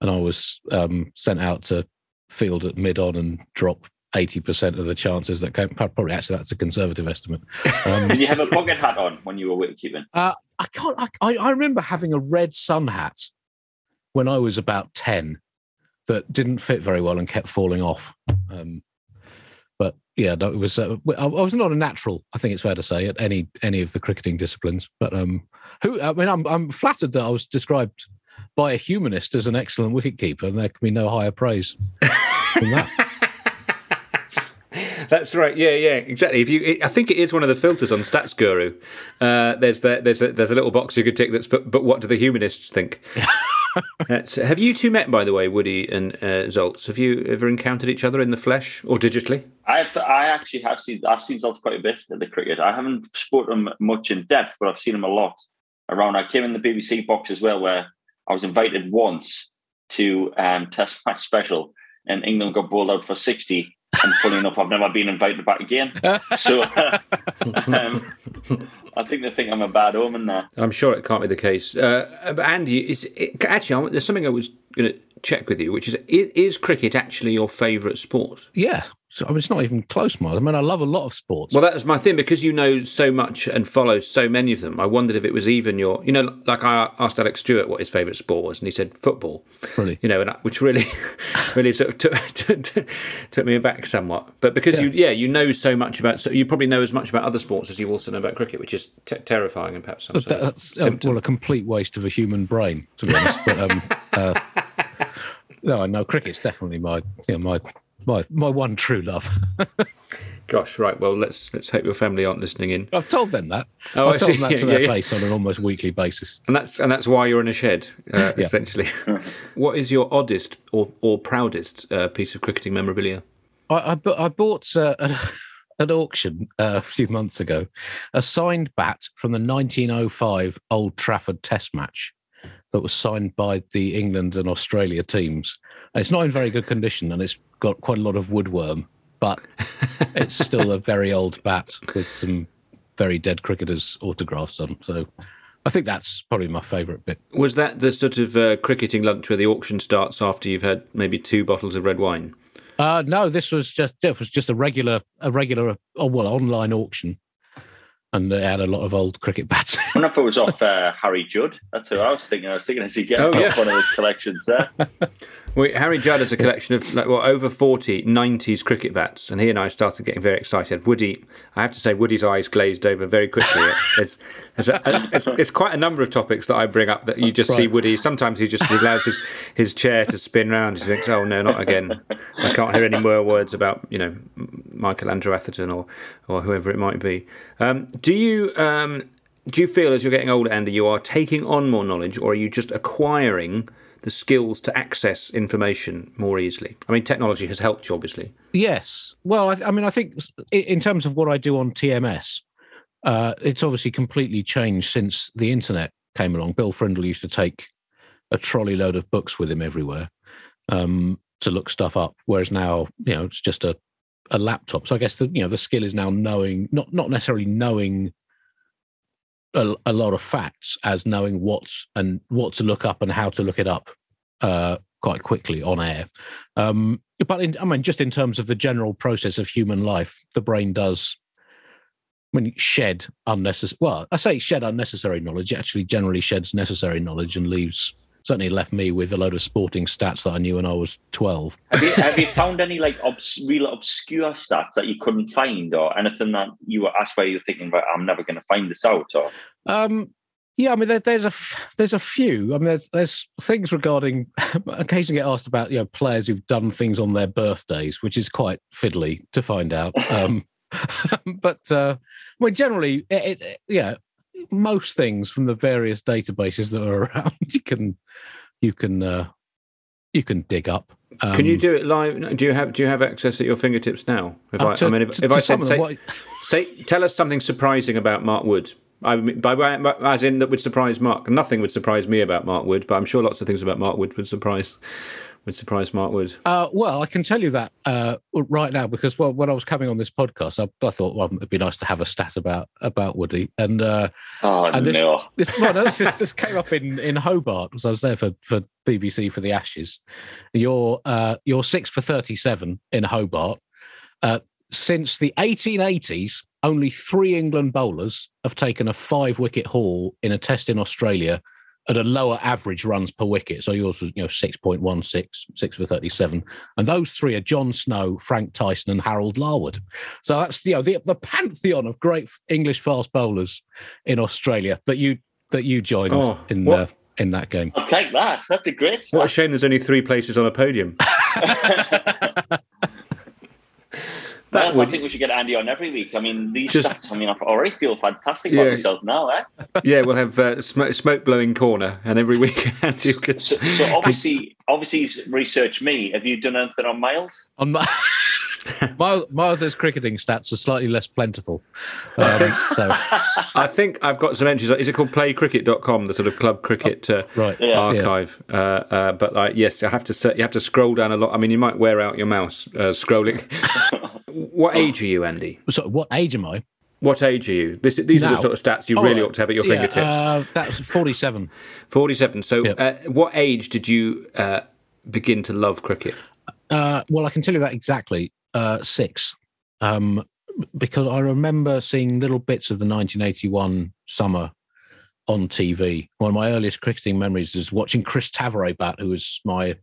and I was um, sent out to field at mid on and drop eighty percent of the chances that came. Probably actually that's a conservative estimate. Um, Did you have a bucket hat on when you were wicketkeeping? uh, I can't. I, I I remember having a red sun hat when I was about ten that didn't fit very well and kept falling off. Um, but yeah, no, it was. Uh, I I was not a natural. I think it's fair to say at any any of the cricketing disciplines. But um, who? I mean, I'm I'm flattered that I was described by a humanist as an excellent wicketkeeper, and there can be no higher praise than that. <laughs> That's right. Yeah, yeah, exactly. If you, it, I think it is one of the filters on Stats Guru. Uh, there's the, there's a, there's a little box you could tick that's but, but what do the humanists think? <laughs> <laughs> Have you two met, by the way, Woody and uh, Zoltz? Have you ever encountered each other in the flesh or digitally? I've I actually have seen I've seen Zoltz quite a bit at the cricket. I haven't spoken him much in depth, but I've seen him a lot around. I came in the BBC box as well, where I was invited once to um, Test match special, and England got bowled out for sixty. And funny enough, I've never been invited back again. So <laughs> um, I think they think I'm a bad omen there. I'm sure it can't be the case. Uh, but Andy, is it, actually I- there's something I was going to check with you, which is is, is cricket actually your favourite sport? Yeah, so, I mean, it's not even close, Miles. I mean, I love a lot of sports. Well, that was my thing because you know so much and follow so many of them. I wondered if it was even your, you know, like I asked Alex Stewart what his favourite sport was, and he said football. Really? You know, and which really, <laughs> really sort of <laughs> took, took, me aback somewhat. But because you, yeah, you know so much about, so you probably know as much about other sports as you also know about cricket, which is t- terrifying and perhaps some that's uh, well a complete waste of a human brain, to be honest. But um, <laughs> uh, no, no, cricket's definitely my, you know, my, my, my one true love. <laughs> Gosh, right. Well, let's let's hope your family aren't listening in. I've told them that. Oh, I I've told see. them that <laughs> to their yeah, yeah. face on an almost weekly basis. And that's and that's why you're in a shed, uh, <laughs> essentially. what is your oddest or, or proudest uh, piece of cricketing memorabilia? I, I, bu- I bought uh, at an auction uh, a few months ago a signed bat from the 1905 Old Trafford Test match that was signed by the England and Australia teams. And it's not in very good condition and it's got quite a lot of woodworm, but <laughs> it's still a very old bat with some very dead cricketers' autographs on. So I think that's probably my favourite bit. Was that the sort of uh, cricketing lunch where the auction starts after you've had maybe two bottles of red wine? Uh, no, this was just it was just a regular a regular oh, well online auction, and they had a lot of old cricket bats. I wonder if it was off uh, Harry Judd. That's who I was thinking. I was thinking as he get Oh, off yeah. one of the collections there. <laughs> Well, Harry Judd has a collection of like well over 40 90s cricket bats, and he and I started getting very excited. Woody, I have to say, Woody's eyes glazed over very quickly. <laughs> There's, there's, a, it's, it's quite a number of topics that I bring up that you just see Woody. Sometimes he just allows his, his chair to spin round. He thinks, "Oh no, not again! I can't hear any more words about you know Michelangelo Atherton or or whoever it might be." Um, do you? Um, do you feel as you're getting older, Andy, you are taking on more knowledge, or are you just acquiring the skills to access information more easily? I mean, technology has helped you, obviously. Yes. Well, I, I mean, I think in terms of what I do on TMS, uh, it's obviously completely changed since the internet came along. Bill Frindall used to take a trolley load of books with him everywhere um, to look stuff up, whereas now, you know, it's just a, a laptop. So I guess the you know the skill is now knowing, not not necessarily knowing a, a lot of facts as knowing what's and what to look up and how to look it up uh, quite quickly on air. Um, but in, I mean, just in terms of the general process of human life, the brain does. I mean, shed unnecessary. Well, I say shed unnecessary knowledge. It actually generally sheds necessary knowledge and leaves. Certainly left me with a load of sporting stats that I knew when I was twelve. Have you, have you found any like obs- real obscure stats that you couldn't find, or anything that you were asked where you were thinking, "Right, I'm never going to find this out"? Or Um, yeah, I mean, there, there's a there's a few. I mean, there's, there's things regarding. <laughs> occasionally get asked about you know players who've done things on their birthdays, which is quite fiddly to find out. <laughs> Um, <laughs> but uh, well, generally, it, it, yeah, most things from the various databases that are <laughs> around, you can you can uh, you can dig up. Can you Um, do it live? Do you have Do you have access at your fingertips now? If Up I, to- I mean, if, to- if to I said say, say, tell us something surprising about Mark Wood. I mean, by as in that would surprise Mark. Nothing would surprise me about Mark Wood, but I'm sure lots of things about Mark Wood would surprise would surprise Mark Wood. Uh, well, I can tell you that uh, right now because well, when I was coming on this podcast, I, I thought well, it'd be nice to have a stat about about Woody, and uh, oh and this, no, this, well, no, this, this <laughs> came up in in Hobart because I was there for for BBC for the Ashes. You're uh, you're six for thirty seven in Hobart. Uh, since the 1880s, only three England bowlers have taken a five wicket haul in a test in Australia at a lower average runs per wicket. So yours was, you know, 6.16, six for 37. And those three are John Snow, Frank Tyson, and Harold Larwood. So that's you know the, the pantheon of great English fast bowlers in Australia that you that you joined Oh, in what- uh, in that game. I'll take that. That's a great. What a shame! There's only three places on a podium. <laughs> <laughs> Well, I think we should get Andy on every week. I mean, these Just- stats. I mean, I already feel fantastic about Yeah. myself now. Eh? <laughs> yeah, we'll have uh, smoke, smoke blowing corner, and every week <laughs> Andy could. So, so <laughs> obviously, obviously, he's researched me. Have you done anything on Miles? On my, Miles, Miles's cricketing stats are slightly less plentiful. Um, so I think I've got some entries. Is it called playcricket.com, the sort of club cricket uh, right, Yeah. archive? Uh, uh, but like, yes, I have to. You have to scroll down a lot. I mean, you might wear out your mouse uh, scrolling. What age are you, Andy? So what age am I? What age are you? This, these are the sort of stats you Oh, really uh, ought to have at your yeah, fingertips. Uh, that's 47. <laughs> 47. So, Yep. uh, what age did you uh, begin to love cricket? Uh, well, I can tell you that exactly. Uh, six. Um, because I remember seeing little bits of the 1981 summer on TV. One of my earliest cricketing memories is watching Chris Tavaré bat, who was my.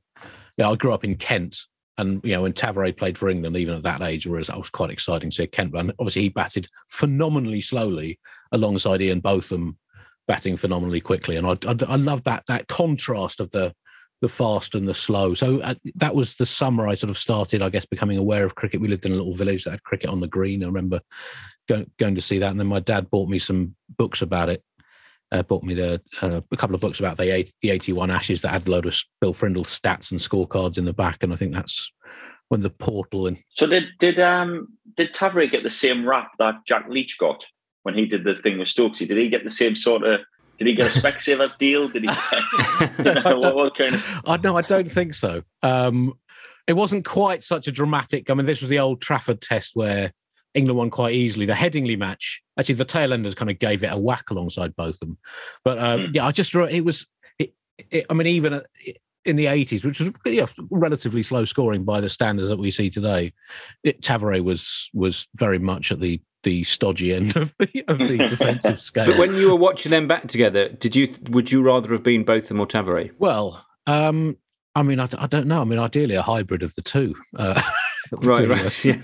Yeah, I grew up in Kent, and you know when Tavaré played for England, even at that age, whereas that was quite exciting to see Kent. And obviously, he batted phenomenally slowly alongside Ian Botham batting phenomenally quickly, and I I, I love that that contrast of the the fast and the slow. So uh, that was the summer I sort of started, I guess, becoming aware of cricket. We lived in a little village that had cricket on the green. I remember going going to see that, and then my dad bought me some books about it. Uh, bought me the uh, a couple of books about the eight, the eighty one Ashes that had a load of Bill Frindall stats and scorecards in the back, and I think that's when the portal and So did did um did Tavri get the same rap that Jack Leach got when he did the thing with Stokesy? Did he get the same sort of? Did he get a Specsavers <laughs> deal? Did he? Get, <laughs> know, what, what kind of? I no, I don't think so. Um, it wasn't quite such a dramatic. I mean, this was the old Trafford test where England won quite easily. The Headingley match, actually, the tail enders kind of gave it a whack alongside Botham. But um, Hmm. yeah, I just it was. It, it, I mean, even in the eighties, which was yeah, relatively slow scoring by the standards that we see today, it, Tavaré was was very much at the the stodgy end of the of the <laughs> defensive scale. But when you were watching them back together, did you would you rather have been Botham or Tavare? Well, um, I mean, I, I don't know. I mean, ideally, a hybrid of the two. Uh, <laughs> Right, right. Yeah.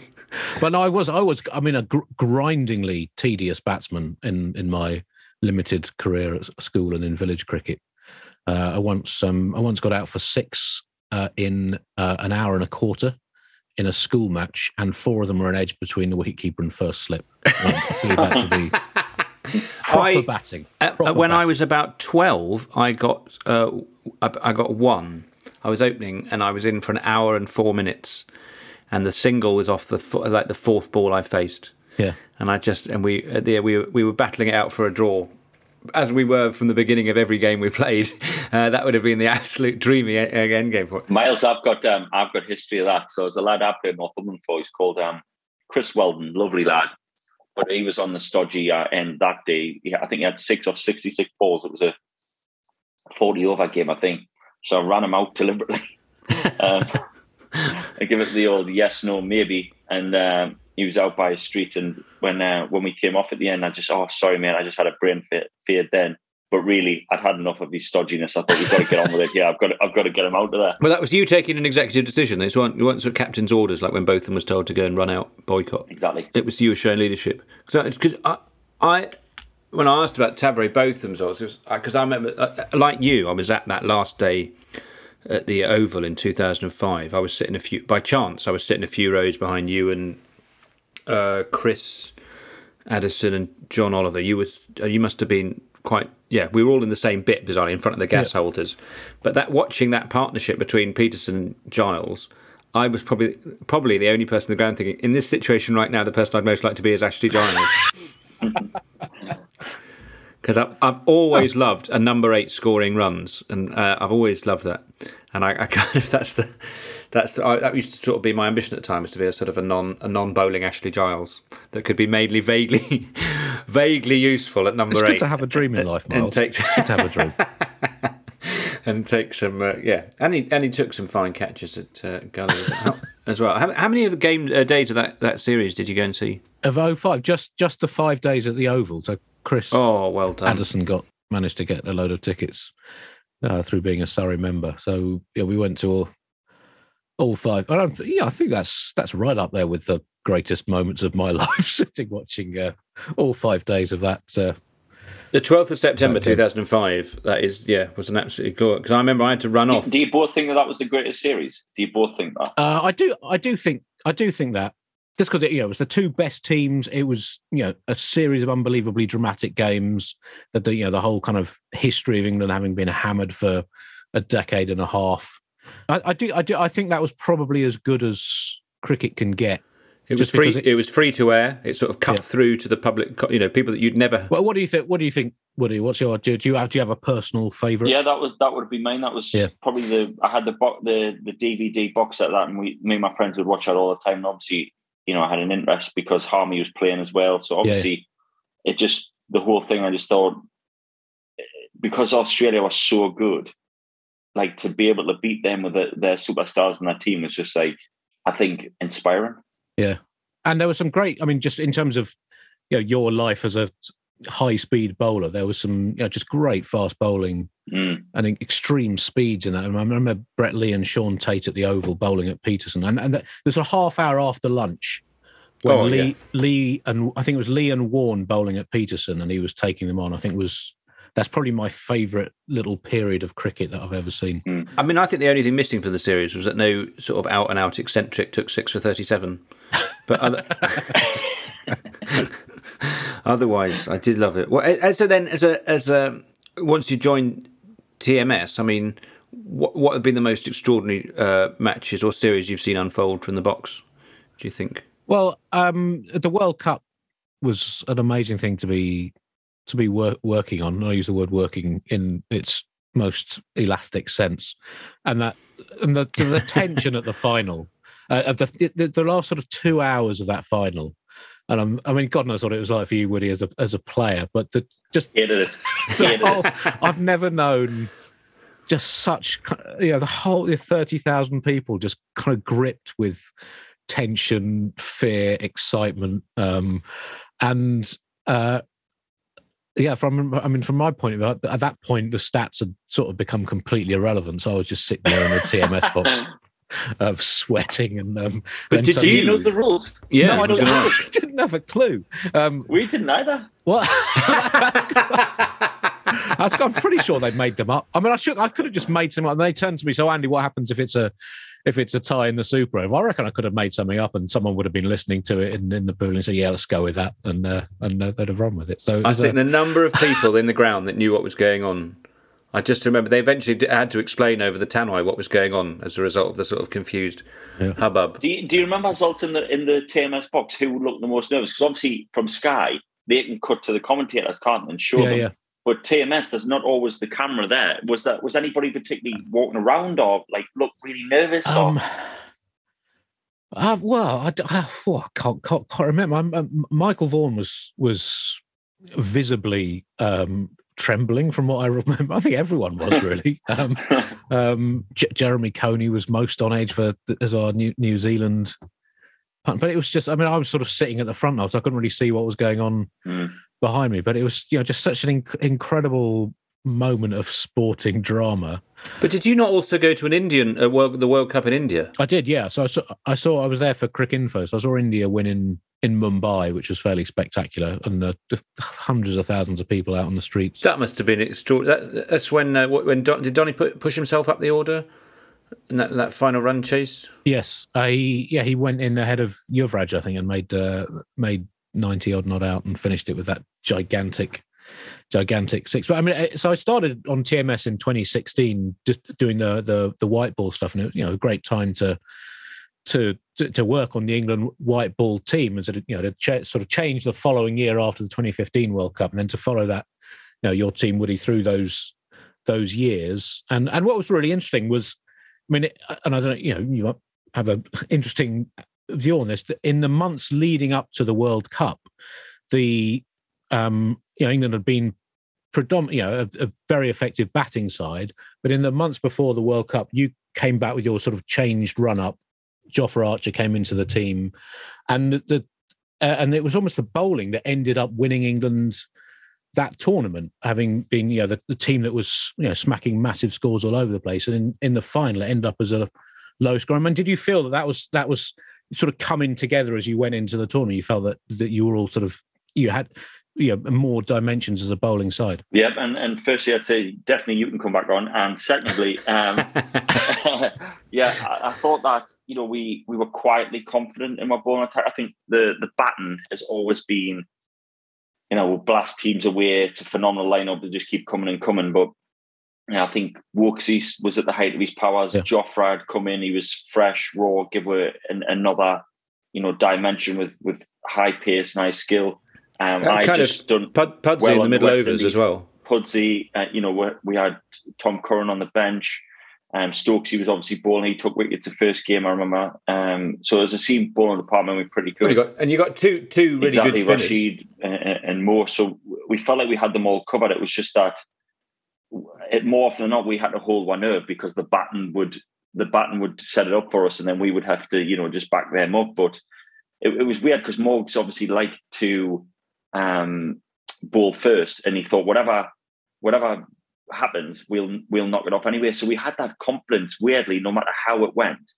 But no, I was, I was, I mean, a gr- grindingly tedious batsman in in my limited career at school and in village cricket. Uh, I once, um, I once got out for six uh, in uh, an hour and a quarter in a school match, and four of them were an edge between the wicketkeeper and first slip. I believe that to be <laughs> proper I- batting. Uh, when I was about twelve, I got uh, I, I got one. I was opening, and I was in for an hour and four minutes, and the single was off the fo- like the fourth ball I faced, yeah. and I just and we uh, there we were, we were battling it out for a draw. As we were from the beginning of every game we played, <laughs> uh, that would have been the <laughs> absolute dreamy end game for it. Miles, I've got um, I've got history of that. So there's a lad up I played Northumberland for. He's called um, Chris Weldon, lovely lad. but he was on the stodgy uh, end that day. He, I think he had six or 66 balls. It was a 40 over game, I think. So I ran him out deliberately. <laughs> um, <laughs> I give it the old yes, no, maybe. And um, he was out by a street. And when uh, when we came off at the end, I just, oh, sorry, man, I just had a brain fear then. But really, I'd had enough of his stodginess. I thought we've got to get on with it. Yeah, I've got to, I've got to get him out of there. Well, that was you taking an executive decision. This weren't, you weren't sort of captain's orders, like when Botham was told to go and run out Boycott. Exactly. It was you showing leadership. Because I, I, when I asked about Taverret Botham's odds, because I remember, uh, like you, I was at that last day at the Oval in 2005. I was sitting a few by chance. I was sitting a few rows behind you and uh, Chris Addison and John Oliver. You was uh, you must have been quite yeah. We were all in the same bit bizarrely in front of the gas yeah. holders. But that watching that partnership between Pietersen and Giles. I was probably probably the only person on the ground thinking, in this situation right now, the person I'd most like to be is Ashley Giles. <laughs> because I've, I've always loved a number eight scoring runs, and uh, I've always loved that. And I, I <laughs> kind of that's the that's the, I, that used to sort of be my ambition at times to be a sort of a non a non bowling Ashley Giles that could be mainly vaguely <laughs> vaguely useful at number it's eight. Good to have a dream in life, Miles. And take, good to have a dream. <laughs> and take some uh, yeah, and he and he took some fine catches at uh, Gully as well. How, how, many of the game uh, days of that, that series did you go and see? Of 05, just just the five days at the Oval. So Chris oh, well done. Addison got managed to get a load of tickets uh, through being a Surrey member. So yeah, we went to all all five. I don't. Yeah, I think that's that's right up there with the greatest moments of my <laughs> life, sitting watching uh, all five days of that. Uh, the twelfth of September, two thousand and five. That is, yeah, was an absolutely glorious. Because I remember I had to run do, off. Do you both think that that was the greatest series? Do you both think that? Uh, I do. I do think. I do think that just because it, you know, it was the two best teams. It was you know a series of unbelievably dramatic games. That the you know the whole kind of history of England having been hammered for a decade and a half. I, I do. I do. I think that was probably as good as cricket can get. It was free. It, it, was free to air. It sort of cut yeah. through to the public. You know, people that you'd never. Well, what do you think? What do you think, Woody? What's your? Do you have? Do you have a personal favourite? Yeah, that was that would be mine. That was yeah. probably the. I had the the the DVD box set that, and we, me and my friends would watch that all the time. And obviously, you know, I had an interest because Harmy was playing as well. So obviously, yeah. it just the whole thing. I just thought because Australia was so good, like to be able to beat them with the, their superstars in that team was just like I think inspiring. Yeah, and there was some great. I mean, just in terms of you know your life as a high speed bowler, there was some you know, just great fast bowling mm. and extreme speeds in that. And I remember Brett Lee and Shaun Tait at the Oval bowling at Pietersen. and, and there's a half hour after lunch when oh, Lee, yeah. Lee and I think it was Lee and Warne bowling at Pietersen, and he was taking them on. I think was that's probably my favourite little period of cricket that I've ever seen. Mm. I mean, I think the only thing missing from the series was that no sort of out and out eccentric took six for thirty-seven. But other... <laughs> <laughs> <laughs> <laughs> otherwise, I did love it. Well, so then, as a as a once you joined TMS, I mean, what what have been the most extraordinary uh, matches or series you've seen unfold from the box? Do you think? Well, um, the World Cup was an amazing thing to be to be wor- working on. I use the word working in its most elastic sense, and that and the the, tension at the final uh, of the, the, the last sort of two hours of that final. And I'm, I mean, God knows what it was like for you, Woody, as a as a player. But the just the whole, <laughs> I've never known just such you know the whole the thirty thousand people just kind of gripped with tension, fear, excitement, um, and uh, yeah, from I mean, from my point of view, at that point, the stats had sort of become completely irrelevant. So I was just sitting there in the TMS box. <laughs> <laughs> Uh, sweating and um, but did you know the rules yeah no, I, didn't, <laughs> I didn't have a clue um, we didn't either what <laughs> I'm pretty sure they made them up. I mean, I should, I could have just made some up. And they turned to me, so Andy, what happens if it's a if it's a tie in the Super Over? I reckon I could have made something up, and someone would have been listening to it in, in the pool and said, "Yeah, let's go with that," and uh, and uh, they'd have run with it. So it I think a... the number of people in the ground that knew what was going on. I just remember they eventually had to explain over the tannoy what was going on as a result of the sort of confused yeah. hubbub. Do you, do you remember results in the in the TMS box? Who looked the most nervous? Because obviously from Sky they can cut to the commentators, can't they, and show yeah, them. Yeah. But TMS, there's not always the camera there. Was that was anybody particularly walking around or like looked really nervous? Um, Uh, well, I, d- uh, oh, I can't, can't, can't remember. I'm, um, Michael Vaughan was was visibly um, trembling from what I remember. <laughs> I think everyone was <laughs> really. um, um, J- Jeremy Coney was most on edge for as our New, New Zealand, but it was just. I mean, I was sort of sitting at the front so I couldn't really see what was going on Mm. behind me. But it was, you know, just such an inc- incredible moment of sporting drama. But did you not also go to an Indian uh, world, the World Cup in India? I did, yeah. So I saw, I saw, I was there for Cricinfo. So I saw India winning in Mumbai, which was fairly spectacular, and uh, the hundreds of thousands of people out on the streets. That must have been extraordinary. That, that's when uh, when Don, did Dhoni put, push himself up the order in that, that final run chase? Yes, uh, he yeah he went in ahead of Yuvraj, I think, and made uh, made ninety odd not out and finished it with that gigantic, gigantic six. But I mean, uh, so I started on TMS in 2016, just doing the the the white ball stuff, and it, was, you know, a great time to to to, work on the England white ball team, sort of you know to ch- sort of change the following year after the 2015 World Cup, and then to follow that, you know, your team Woody through those those years. And and what was really interesting was, I mean, it, and I don't know, you know, you have an interesting view on this. In the months leading up to the World Cup, the um, you know England had been predominantly, you know, a, a very effective batting side, but in the months before the World Cup, you came back with your sort of changed run up. Jofra Archer came into the team, and the, uh, and it was almost the bowling that ended up winning England that tournament, having been you know the, the team that was you know smacking massive scores all over the place, and in, in the final it ended up as a low score. I mean, did you feel that that was that was sort of coming together as you went into the tournament? You felt that that you were all sort of you had you know more dimensions as a bowling side. Yep, and, and firstly, I'd say definitely you can come back on, and secondly, um, <laughs> yeah, I, I thought that you know we we were quietly confident in my bowling attack. I think the the baton has always been, you know, we'll blast teams away. It's a phenomenal lineup. that just keep coming and coming, but. Yeah, I think Woakesy was at the height of his powers. Yeah. Jofra had come in; he was fresh, raw, give her an, another, you know, dimension with with high pace and high skill. Um, I kind just of done Pud, Pudsey well in the middle West overs Indies. as well. Pudsey, uh, you know, we, had Tom Curran on the bench. Um, Stokes, he was obviously bowling. He took wickets the first game, I remember. Um, so as a team bowling department, we're pretty good. you got, and you got two two really exactly, good. Rashid and, and Mo. So we felt like we had them all covered. It was just that it more often than not we had to hold one up because the baton would the baton would set it up for us, and then we would have to you know just back them up. But it, it was weird because Morgs obviously liked to um, bowl first, and he thought whatever whatever happens, we'll we'll knock it off anyway. So we had that confidence, weirdly, no matter how it went,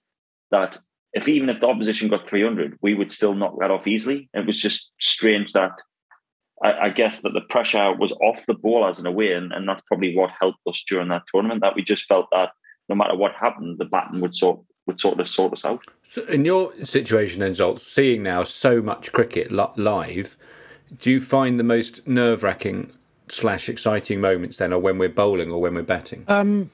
that if even if the opposition got 300, we would still knock that off easily. It was just strange that I, I guess that the pressure was off the ball as in a way, and, and that's probably what helped us during that tournament. That we just felt that no matter what happened, the baton would sort would sort of sort us out. So in your situation, then, Zolt, seeing now so much cricket live, do you find the most nerve wracking slash exciting moments then, or when we're bowling or when we're batting? Um,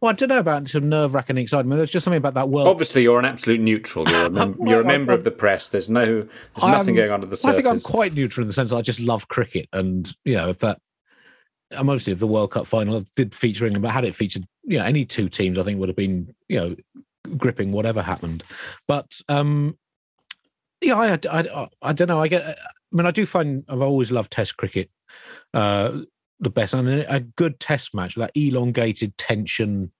well, I don't know about some nerve wracking excitement. There's just something about that world. Obviously, you're an absolute neutral. You're a, mem- <laughs> Well, you're a member I'm- of the press. There's no, there's nothing I'm- going under the surface. I think I'm quite neutral in the sense that I just love cricket, and you know, if that, I'm obviously if the World Cup final did feature England, but had it featured, you know, any two teams, I think would have been, you know, gripping whatever happened. But um, yeah, I, I, I, I don't know. I get. I mean, I do find I've always loved Test cricket uh, the best, and a good Test match that elongated tension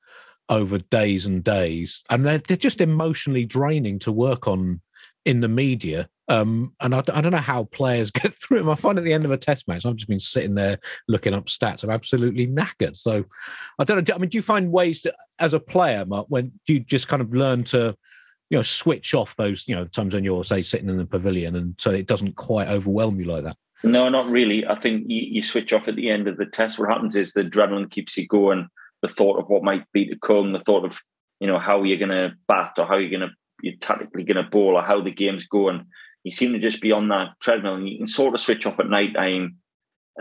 over days and days, and they're they're just emotionally draining to work on in the media. Um, and I, I don't know how players <laughs> get through them. I find at the end of a test match, I've just been sitting there looking up stats. I'm absolutely knackered. So I don't know. I mean, do you find ways to, as a player, Mark, when do you just kind of learn to, you know, switch off those, you know, times when you're, say, sitting in the pavilion and so it doesn't quite overwhelm you like that? No, not really. I think you, you switch off at the end of the test. What happens is the adrenaline keeps you going. The thought of what might be to come, the thought of you know how you're going to bat or how you're going to you're tactically going to bowl or how the game's going. You seem to just be on that treadmill, and you can sort of switch off at night time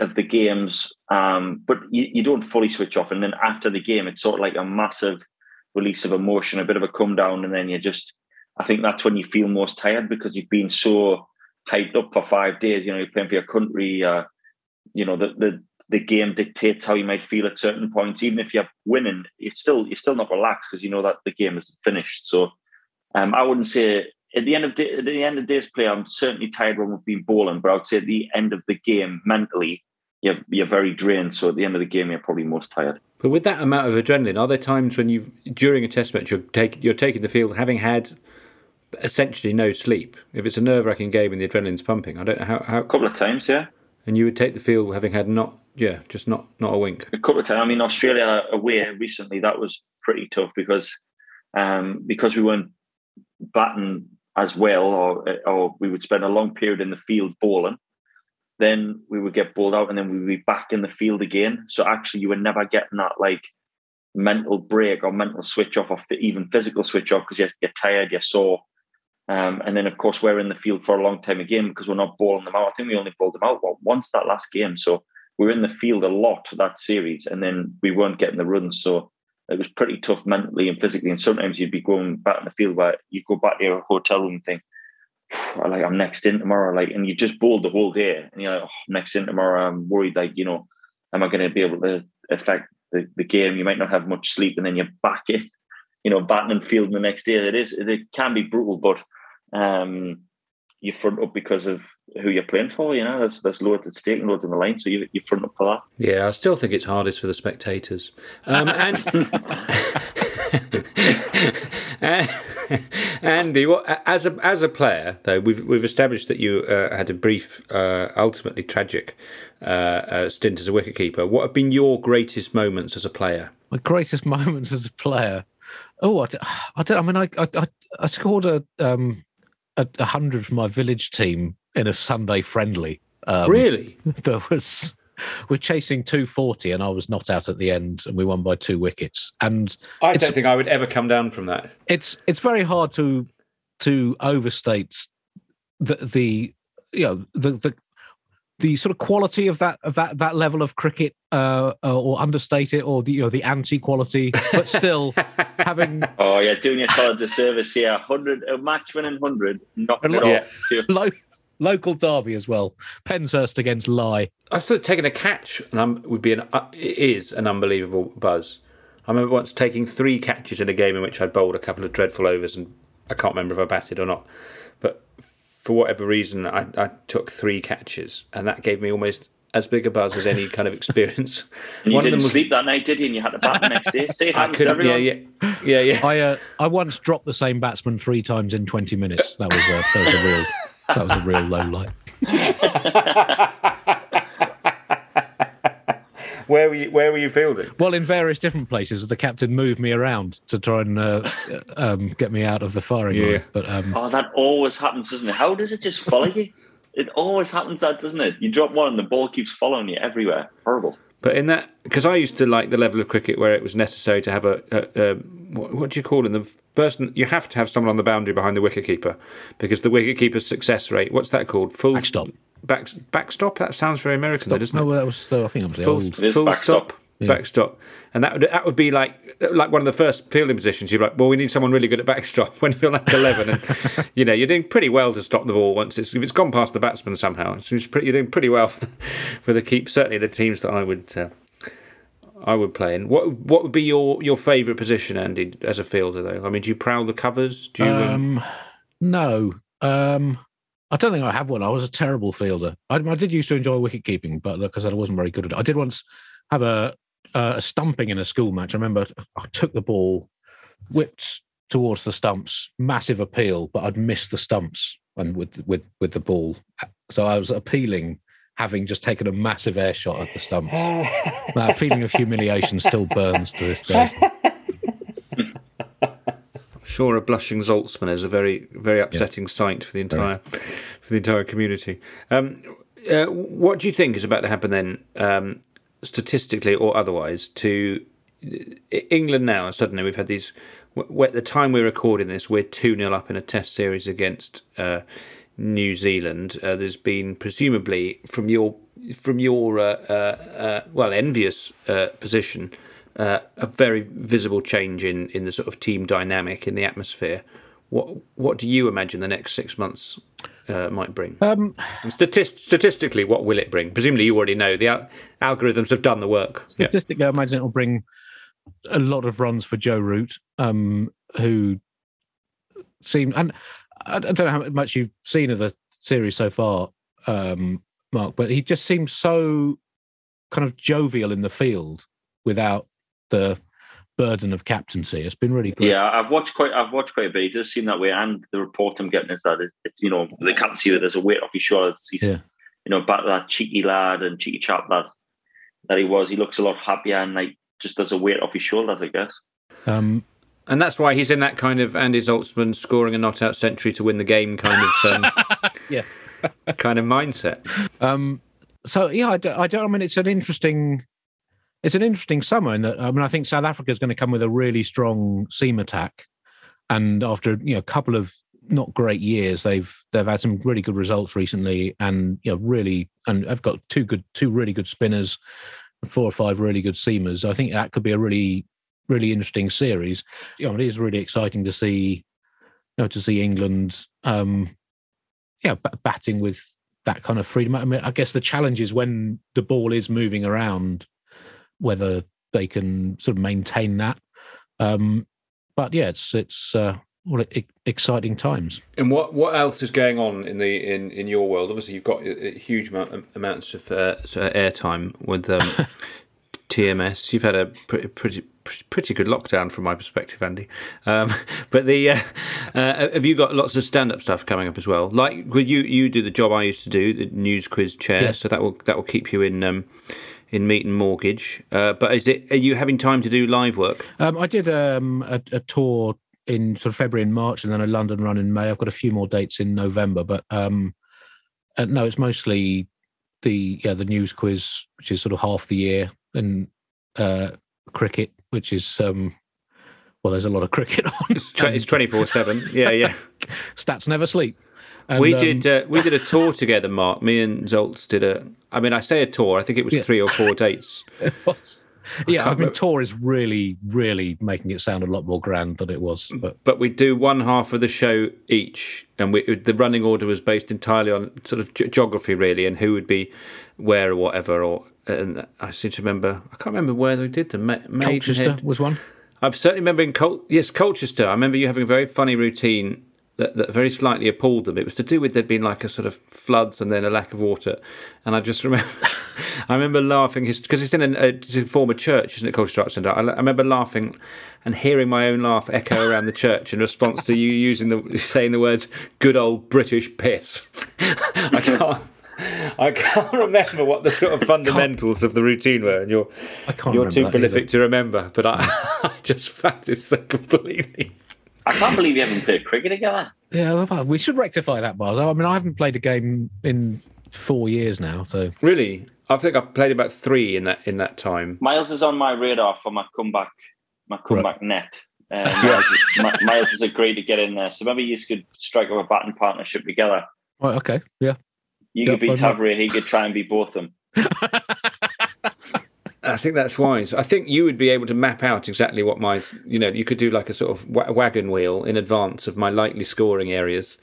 of the games, um, but you, you don't fully switch off. And then after the game, it's sort of like a massive release of emotion, a bit of a come down, and then you just. I think that's when you feel most tired because you've been so hyped up for five days. You know, you're playing for your country. Uh, you know, the the the game dictates how you might feel at certain points. Even if you're winning, you're still you're still not relaxed because you know that the game isn't finished. So, Um, I wouldn't say at the end of day, at the end of day's play, I'm certainly tired when we've been bowling, but I would say at the end of the game, mentally, you're you're very drained. So at the end of the game, you're probably most tired. But with that amount of adrenaline, are there times when you during a test match you're taking you're taking the field having had essentially no sleep? If it's a nerve wracking game and the adrenaline's pumping, I don't know how, how. A couple of times, yeah. And you would take the field having had not yeah just not not a wink. A couple of times. I mean, Australia away recently that was pretty tough because um, because we weren't batting as well, or or we would spend a long period in the field bowling. Then we would get bowled out, and then we would be back in the field again. So actually, you were never getting that like mental break or mental switch off, or even physical switch off because you're, you're tired, you're sore. Um, and then, of course, we're in the field for a long time again because we're not bowling them out. I think we only bowled them out once that last game. So we were in the field a lot for that series, and then we weren't getting the runs. So it was pretty tough mentally and physically. And sometimes you'd be going back in the field where you go back to your hotel room and think, like I'm next in tomorrow, like, and you just bowled the whole day, and you're like, oh, next in tomorrow. I'm worried, like, you know, am I going to be able to affect the, the game? You might not have much sleep, and then you're back in, you know, batting and fielding the next day. It is, it can be brutal, but um, you front up because of who you're playing for. You know, there's there's loads at stake and loads on the line, so you you front up for that. Yeah, I still think it's hardest for the spectators. Um, and <laughs> <laughs> Andy, what, as a as a player though, we've we've established that you uh, had a brief, uh, ultimately tragic uh, uh stint as a wicketkeeper. What have been your greatest moments as a player? My greatest <laughs> moments as a player. Oh, I, I don't. I mean, I I, I scored a um a, a hundred for my village team in a Sunday friendly. Um, really? <laughs> There was we're chasing 240 and I was not out at the end and we won by two wickets. And I don't think I would ever come down from that. It's it's very hard to to overstate the the you know the the the sort of quality of that of that that level of cricket uh, uh or understate it or the you know the anti quality but <laughs> still having oh yeah doing yourself a disservice here 100 a match winning 100 knocking it yeah. off Low, local derby as well. Penshurst against Leigh. I thought taking a catch would be an uh, is an unbelievable buzz. I remember once taking three catches in a game in which I bowled a couple of dreadful overs and I can't remember if I batted or not. But for whatever reason, I, I took three catches, and that gave me almost as big a buzz as any kind of experience. <laughs> and you One didn't was, sleep that night, did you? And you had to bat the next day. Say thanks, everyone. Yeah, yeah, yeah. yeah. I uh, I once dropped the same batsman three times in twenty minutes. That was a, that was a real that was a real low light. <laughs> where were you, where were you fielding? Well, in various different places. The captain moved me around to try and uh, um, get me out of the firing yeah. line. But um, oh, that always happens, doesn't it? How does it just follow you? It always happens that, doesn't it? You drop one and the ball keeps following you everywhere. Horrible. But in that, because I used to like the level of cricket where it was necessary to have a, a, a what, what, do you call it? The person you have to have someone on the boundary behind the wicketkeeper because the wicketkeeper's success rate. What's that called? Full backstop back backstop. That sounds very American, though, doesn't it? no, it? that was I think it was the full, old. full backstop. Yeah. Backstop, and that would that would be like like one of the first fielding positions. You're like, well, we need someone really good at backstop <laughs> when you're like 11, and you know you're doing pretty well to stop the ball once it's if it's gone past the batsman somehow. It's pretty, you're doing pretty well for the, for the keep. Certainly the teams that I would uh, I would play in. What what would be your your favourite position, Andy, as a fielder? Though, I mean, do you prowl the covers? Do you? Um, um... No. Um, I don't think I have one. I was a terrible fielder. I, I did used to enjoy wicket keeping, but because I wasn't very good at it, I did once have a a stumping in a school match. I remember I took the ball, whipped towards the stumps, massive appeal, but I'd missed the stumps and with with with the ball. So I was appealing, having just taken a massive air shot at the stumps. <laughs> that feeling of humiliation still burns to this day. Sure a blushing Zaltzman is a very very upsetting yeah. sight for the entire right. for the entire community. Um, uh, what do you think is about to happen then, um, statistically or otherwise, to England now? Suddenly, we've had these. At the time we're recording this, we're two 0 up in a Test series against uh, New Zealand. Uh, there's been presumably from your from your uh, uh, uh, well envious position uh, a very visible change in, in the sort of team dynamic in the atmosphere. What what do you imagine the next six months uh, might bring? Um, statist- statistically, what will it bring? Presumably, you already know the al- algorithms have done the work. Statistically, yeah. I imagine it will bring a lot of runs for Joe Root, um, who seemed, and I I don't know how much you've seen of the series so far, um, Mark, but he just seems so kind of jovial in the field without the burden of captaincy. It's been really great. Yeah, I've watched quite. I've watched quite a bit. It does seem that way, and the report I'm getting is that it, it's you know they can't see that there's a weight off his shoulders. He's Yeah. you know back to that cheeky lad and cheeky chap that that he was. He looks a lot happier and like just does a weight off his shoulders. I guess. Um, And that's why he's in that kind of Andy Zaltzman scoring a not out century to win the game kind of um, <laughs> Yeah. kind of mindset. Um, so yeah, I don't, I don't. I mean, it's an interesting, it's an interesting summer. In that, I mean, I think South Africa is going to come with a really strong seam attack, and after you know a couple of not great years, they've they've had some really good results recently, and you know really, and I've got two good, two really good spinners, four or five really good seamers. I think that could be a really, really interesting series. You know, it is really exciting to see, you know, to see England. Um, yeah, b- batting with that kind of freedom. I mean, I guess the challenge is when the ball is moving around, whether they can sort of maintain that. Um, but yeah, it's it's uh, well, exciting times. And what what else is going on in the in, in your world? Obviously, you've got huge amount, amounts of uh, sort of airtime with um, <laughs> TMS. You've had a pretty pretty pretty good lockdown from my perspective, Andy. Um, <laughs> but the uh, uh, have you got lots of stand up stuff coming up as well? Like would you, you do the job I used to do, the news quiz chair. Yes. So that will that will keep you in. Um, in meat and mortgage, uh, but is it? Are you having time to do live work? Um, I did um, a, a tour in sort of February and March, and then a London run in May. I've got a few more dates in November, but um, uh, no, it's mostly the yeah the news quiz, which is sort of half the year, and uh, cricket, which is um, well, there's a lot of cricket <laughs> on. It's twenty four seven. Yeah, yeah. <laughs> Stats never sleep. And, we um, did uh, we did a tour together, Mark. Me and Zoltz did a. I mean, I say a tour. I think it was Yeah. three or four <laughs> dates. It was. Yeah, I mean, remember. tour is really, really making it sound a lot more grand than it was. But But we do one half of the show each, and we, the running order was based entirely on sort of ge- geography, really, and who would be where or whatever. Or and I seem to remember. I can't remember where they did them. Ma- Colchester was one. I'm certainly remembering Col- yes, Colchester. I remember you having a very funny routine that, that very slightly appalled them. It was to do with there'd been like a sort of floods and then a lack of water, and I just remember, <laughs> I remember laughing because it's in a, a, uh, it's a former church, isn't it, Colchester Arts Centre? I, I remember laughing and hearing my own laugh echo around the church in response to you using the saying the words "good old British piss." <laughs> I can't. I can't remember what the sort of fundamentals of the routine were, and you're I can't you're too prolific either. to remember. But I, <laughs> I just found it so completely. I can't believe you haven't played cricket together. Yeah, well, we should rectify that, Bars. I mean, I haven't played a game in four years now, so Really, I think I've played about three in that in that time. Miles is on my radar for my comeback, my comeback net. Um, <laughs> Miles, Miles has agreed to get in there, so maybe you could strike up a batting partnership together. right, okay, yeah. You Yeah, could be why not? Tavria, he could try and be both of them. <laughs> I think that's wise. I think you would be able to map out exactly what my, you know, you could do like a sort of wa- wagon wheel in advance of my likely scoring areas.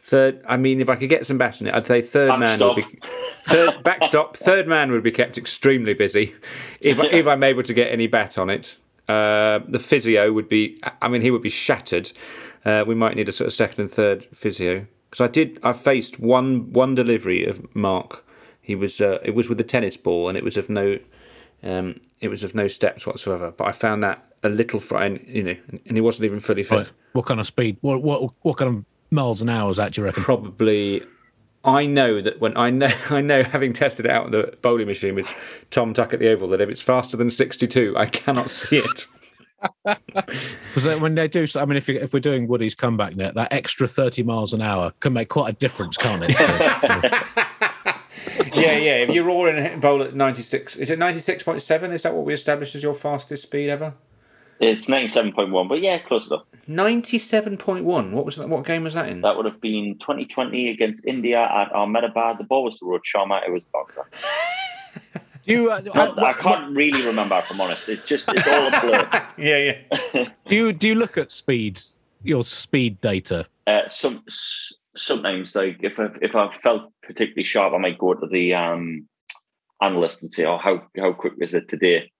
Third, I mean, if I could get some bat in it, I'd say third man would be third backstop. <laughs> Third man would be kept extremely busy if if I'm able to get any bat on it. Uh, the physio would be, I mean, he would be shattered. Uh, we might need a sort of second and third physio because I did. I faced one one delivery of Mark. He was uh, it was with a tennis ball and it was of no um, it was of no steps whatsoever. But I found that a little frightened, you know, and he wasn't even fully fit. Right. What kind of speed? What what what kind of miles an hour is that? Do you reckon? Probably. I know that when I know <laughs> I know having tested it out on the bowling machine with Tom Tuck at the Oval that if it's faster than sixty two, I cannot see it. <laughs> Because when they do, I mean, if you, if we're doing Woody's comeback net, that extra thirty miles an hour can make quite a difference, can't it? <laughs> <laughs> yeah, yeah. If you're all in a bowl at ninety six, is it ninety six point seven? Is that what we established as your fastest speed ever? It's 97.1, but yeah, close enough. Ninety seven point one. What was that? What game was that in? That would have been 2020 against India at Ahmedabad. The ball was to Rohit Sharma. It was boxer. Do you, uh, I, I can't really remember, if I'm honest. It's just, it's all a <laughs> blur. yeah, yeah. <laughs> do you do you look at speed, your speed data? Uh, some s- sometimes, like if I, if I felt particularly sharp, I might go to the um, analyst and say, "Oh, how how quick is it today?"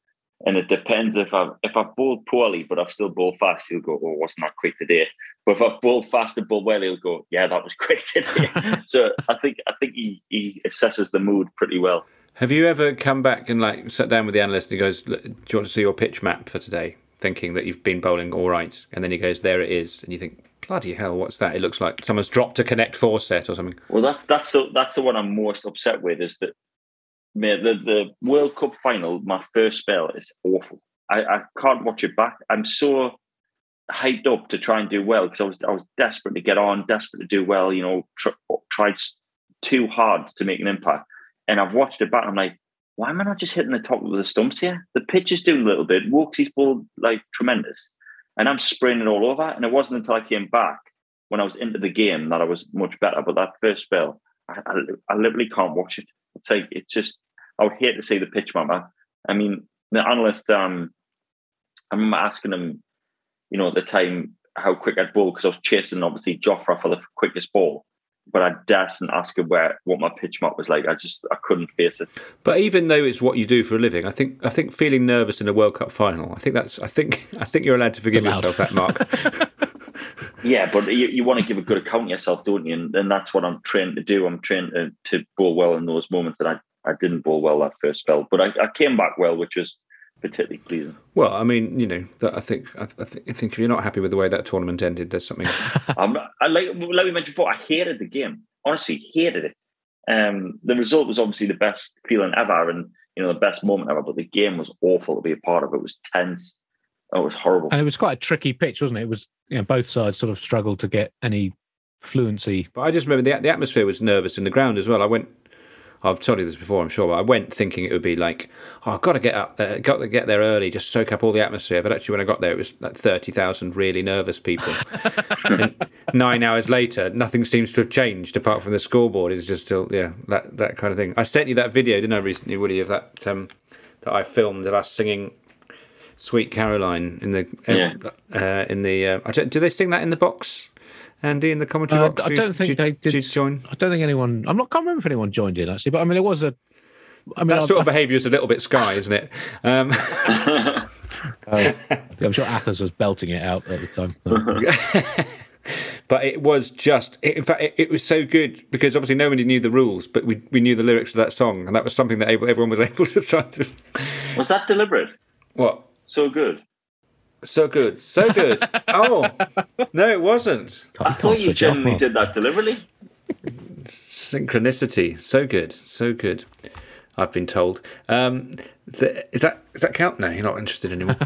And it depends if I've if I've bowled poorly, but I've still bowled fast, he'll go, Oh, wasn't that quick today? But if I've bowled fast and bowled well, he'll go, Yeah, that was <laughs> quick today. <laughs> so I think I think he, he assesses the mood pretty well. Have you ever come back and like sat down with the analyst and he goes, "Do you want to see your pitch map for today?" Thinking that you've been bowling all right, and then he goes, "There it is," and you think, "Bloody hell, what's that?" It looks like someone's dropped a connect four set or something. Well, that's that's the that's the one I'm most upset with is that mate, the the World Cup final, my first spell is awful. I, I can't watch it back. I'm so hyped up to try and do well because I was I was desperate to get on, desperate to do well. You know, tr- tried too hard to make an impact, and I've watched it back. I'm like, why am I not just hitting the top of the stumps here? The pitch is doing a little bit. Woakesy's ball like tremendous, and I'm spraying it all over. And it wasn't until I came back when I was into the game that I was much better. But that first spell, I, I, I literally can't watch it. It's like it's just. I would hate to see the pitch mapper. I mean, the analyst. Um, I remember asking him, you know, at the time how quick I'd bowl because I was chasing obviously Jofra for the quickest ball. But I dasn't ask him where what my pitch mark was like. I just I couldn't face it. But even though it's what you do for a living, I think I think feeling nervous in a World Cup final, I think that's I think <laughs> I think you're allowed to forgive Allowed. yourself that, Mark. <laughs> Yeah, but you, you want to give a good account of yourself, don't you? And, and that's what I'm trained to do. I'm trained to, to bowl well in those moments that I, I didn't bowl well that first spell. But I, I came back well, which was particularly pleasing. well, I mean, you know, that I think I, I, think I think if you're not happy with the way that tournament ended, there's something. <laughs> I'm, I like like we mentioned before, I hated the game. Honestly, hated it. Um, the result was obviously the best feeling ever, and you know the best moment ever. But the game was awful to be a part of. It was tense. Oh, it was horrible. And it was quite a tricky pitch, wasn't it? It was you know, both sides sort of struggled to get any fluency. But I just remember the the atmosphere was nervous in the ground as well. I went. I've told you this before, I'm sure, but I went thinking it would be like, oh, I've got to get up there, got to get there early, just soak up all the atmosphere. But actually, when I got there, it was like thirty thousand really nervous people. <laughs> nine hours later, nothing seems to have changed apart from the scoreboard is just still, yeah, that that kind of thing. I sent you that video, didn't I, recently, Woody, of that um, that I filmed of us singing "Sweet Caroline" in the Yeah. uh, in the. Uh, I don't, do they sing that in the box? Andy in the commentary Uh, box. I Do- don't think do- they did. do you join. I don't think anyone. I'm not. Can't remember if anyone joined in actually, but I mean, it was a. I mean, That I- sort of behaviour is a little bit Sky, isn't it? Um, <laughs> I'm sure Athers was belting it out at the time. <laughs> but it was just, in fact, it, it was so good because obviously nobody knew the rules, but we, we knew the lyrics of that song, and that was something that able, everyone was <laughs> able to try to. was that deliberate? What? So good. So good, so good. <laughs> oh no, it wasn't. I thought you genuinely did that deliberately. Synchronicity, so good, so good. I've been told. Um, the, is that is that count? No, you're not interested anymore.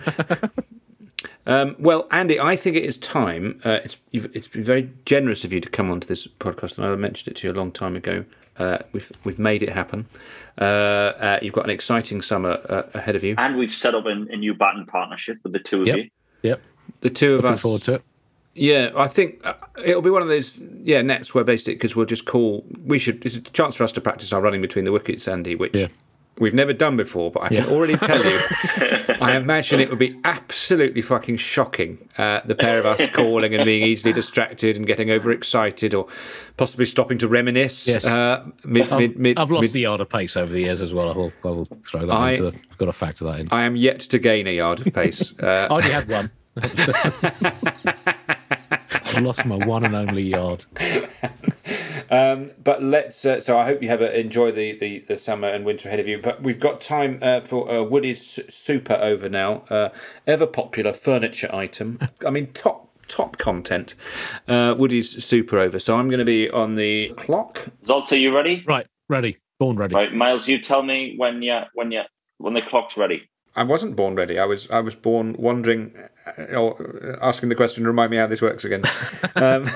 <laughs> um, well, Andy, I think it is time. Uh, it's you've, it's been very generous of you to come onto this podcast, and I mentioned it to you a long time ago. Uh, we've we've made it happen. Uh, uh, you've got an exciting summer uh, ahead of you. And we've set up a, a new batting partnership with the two of Yep. you. Yep. The two of Looking us. forward to it. Yeah, I think uh, it'll be one of those yeah nets where basically because we'll just call. We should. It's a chance for us to practice our running between the wickets, Andy, which Yeah. we've never done before. But I can already tell you, <laughs> <laughs> I imagine it would be absolutely fucking shocking. Uh, the pair of us calling and being easily distracted and getting overexcited, or possibly stopping to reminisce. Yes. Uh, mid, I've, mid, mid, I've lost the yard of pace over the years as well. I will, I will throw that I- into the. Got to factor that in. I am yet to gain a yard of pace. I Uh, only had one. <laughs> <laughs> I lost my one and only yard. Um, but let's. Uh, so I hope you have a, enjoy the, the, the summer and winter ahead of you. But we've got time uh, for uh, Woody's super over now. Uh, ever popular furniture item. I mean, top top content. Uh, Woody's super over. So I'm going to be on the clock. Zolta, you ready? Right, ready, born ready. Right, Miles, you tell me when you when you when the clock's ready. I wasn't born ready. I was I was born wondering, uh, or asking the question. Remind me how this works again. <laughs> um,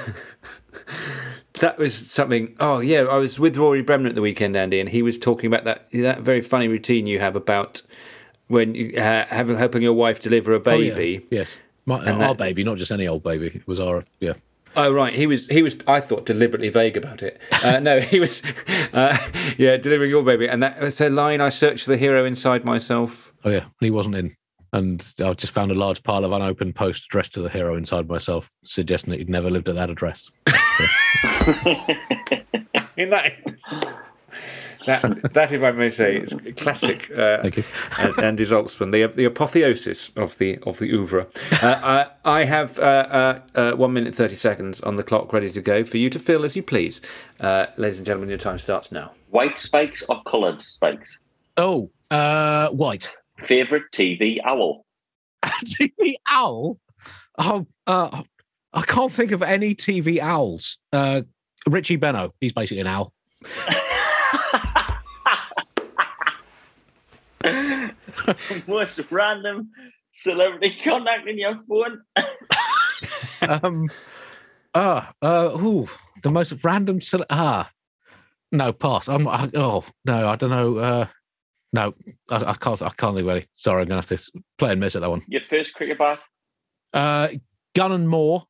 that was something. Oh yeah, I was with Rory Bremner at the weekend, Andy, and he was talking about that that very funny routine you have about when you uh, have helping your wife deliver a Oh, yeah. baby. Yes, my, And our that- baby, not just any old baby. It was our yeah. Oh right, he was he was I thought deliberately vague about it. Uh, <laughs> no, he was uh, yeah delivering your baby, and that was a line. I searched for the hero inside myself. Oh yeah, and he wasn't in. And I just found a large pile of unopened post addressed to the hero inside myself, suggesting that he'd never lived at that address. <laughs> In that, that, that, if I may say, is classic. Uh, Thank you. and, Andy Zaltzman, the the apotheosis of the of the oeuvre. Uh, I, I have uh, uh, uh, one minute thirty seconds on the clock, ready to go for you to fill as you please, uh, ladies and gentlemen. Your time starts now. White spikes or coloured spikes? Oh, uh, white. Favorite TV owl? <laughs> TV owl? Oh, uh, I can't think of any TV owls. Uh, Richie Benaud, he's basically an owl. <laughs> Most random celebrity contact in your phone? <laughs> um, ah, uh, ooh, the most random. Cele- ah, no, pass. I'm. I, oh no, I don't know. Uh, no, I, I can't. I can't think of any. Sorry, I'm gonna have to play and miss at that one. Your first cricket bat? Uh, Gunn and Moore.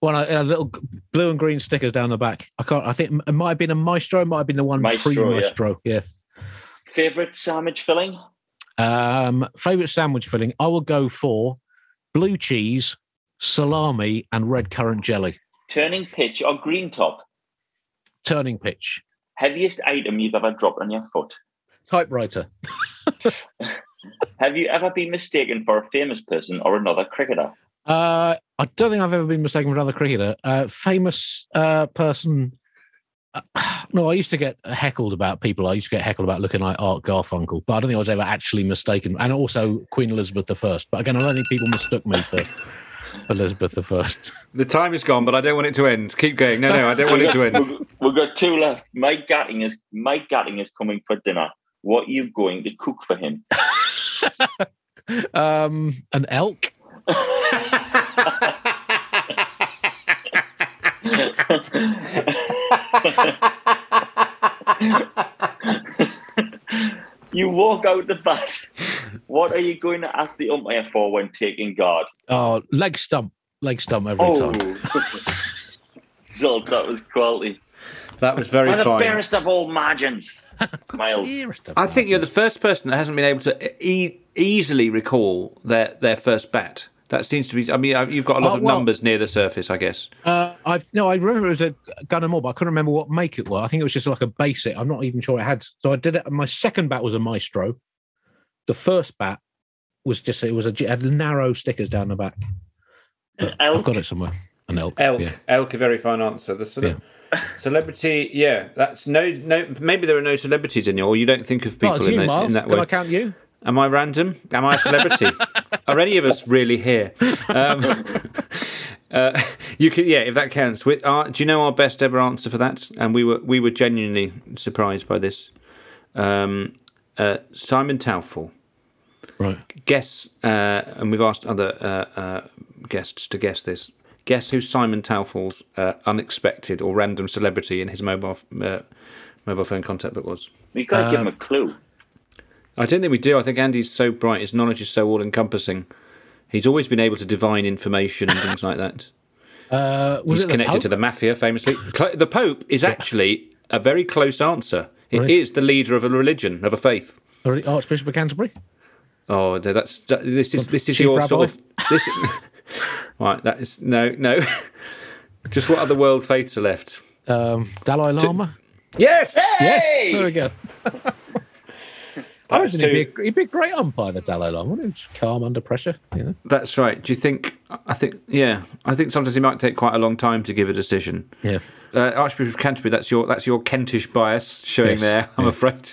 One a little blue and green stickers down the back. I can't. I think it might have been a Maestro. Might have been the one Maestro, pre Maestro. Yeah. Favorite sandwich filling? Um, favorite sandwich filling. I will go for blue cheese, salami, and red currant jelly. Turning pitch or green top? Turning pitch. Heaviest item you've ever dropped on your foot? Typewriter. Have you ever been mistaken for a famous person or another cricketer? Uh, I don't think I've ever been mistaken for another cricketer. Uh, famous uh, person. Uh, <sighs> no, I used to get heckled about people. I used to get heckled about looking like Art Garfunkel, but I don't think I was ever actually mistaken. And also Queen Elizabeth I. But again, I don't think people mistook me for Elizabeth I. <laughs> The time is gone, but I don't want it to end. Keep going. No, no, I don't want it to end. We've, <laughs> we've got two left. Mike Gatting is Mike Gatting is coming for dinner. What are you going to cook for him? <laughs> um, an elk. <laughs> you walk out the bat. What are you going to ask the umpire for when taking guard? Oh, leg stump, leg stump every Oh, time. <laughs> Zult, that was quality. That was very By the fine. barest of all margins, <laughs> Miles. I think you're the first person that hasn't been able to e- easily recall their, their first bat. That seems to be. I mean, uh, you've got a lot Oh, of well- numbers near the surface, I guess. Uh, I no, I remember it was a Gunn and Moore, but I couldn't remember what make it was. I think it was just like a basic. I'm not even sure it had. So I did it. My second bat was a Maestro. The first bat was just it was a, it had narrow stickers down the back. But I've got it somewhere. An elk. Elk, Yeah. elk, a very fine answer. The cele- celebrity, yeah, that's no, no. Maybe there are no celebrities in you, or you don't think of people in, you, the- in that Can. I count you? Am I random? Am I a celebrity? <laughs> Are any of us really here? Um, <laughs> uh, you can, yeah, if that counts. With our, do you know our best ever answer for that? And we were we were genuinely surprised by this. Um, uh, Simon Taufel. Right. Guess, uh, and we've asked other uh, uh, guests to guess this. Guess who Simon Taufel's uh, unexpected or random celebrity in his mobile uh, mobile phone contact book was. We've got to give him Um, a clue. I don't think we do. I think Andy's so bright. His knowledge is so all encompassing. He's always been able to divine information and things like that. <laughs> Uh, was He's it the connected Pope? to the mafia, famously. The Pope is actually a very close answer. It is Really? the leader of a religion, of a faith. Archbishop of Canterbury? Oh, that's that, this is this is Chief your Rabbi? sort of this. <laughs> <laughs> right, that is no, no. <laughs> Just what other world faiths are left? Um, Dalai Lama? Yes, Yes, there we go. <laughs> I That's reckon he'd, be a, he'd be a great umpire, the Dalai Lama. Wouldn't he? Calm under pressure. You know? That's right. Do you think? I think yeah. I think sometimes he might take quite a long time to give a decision. Yeah. Uh, Archbishop of Canterbury, that's your that's your Kentish bias showing Yes, there. I'm yeah. afraid,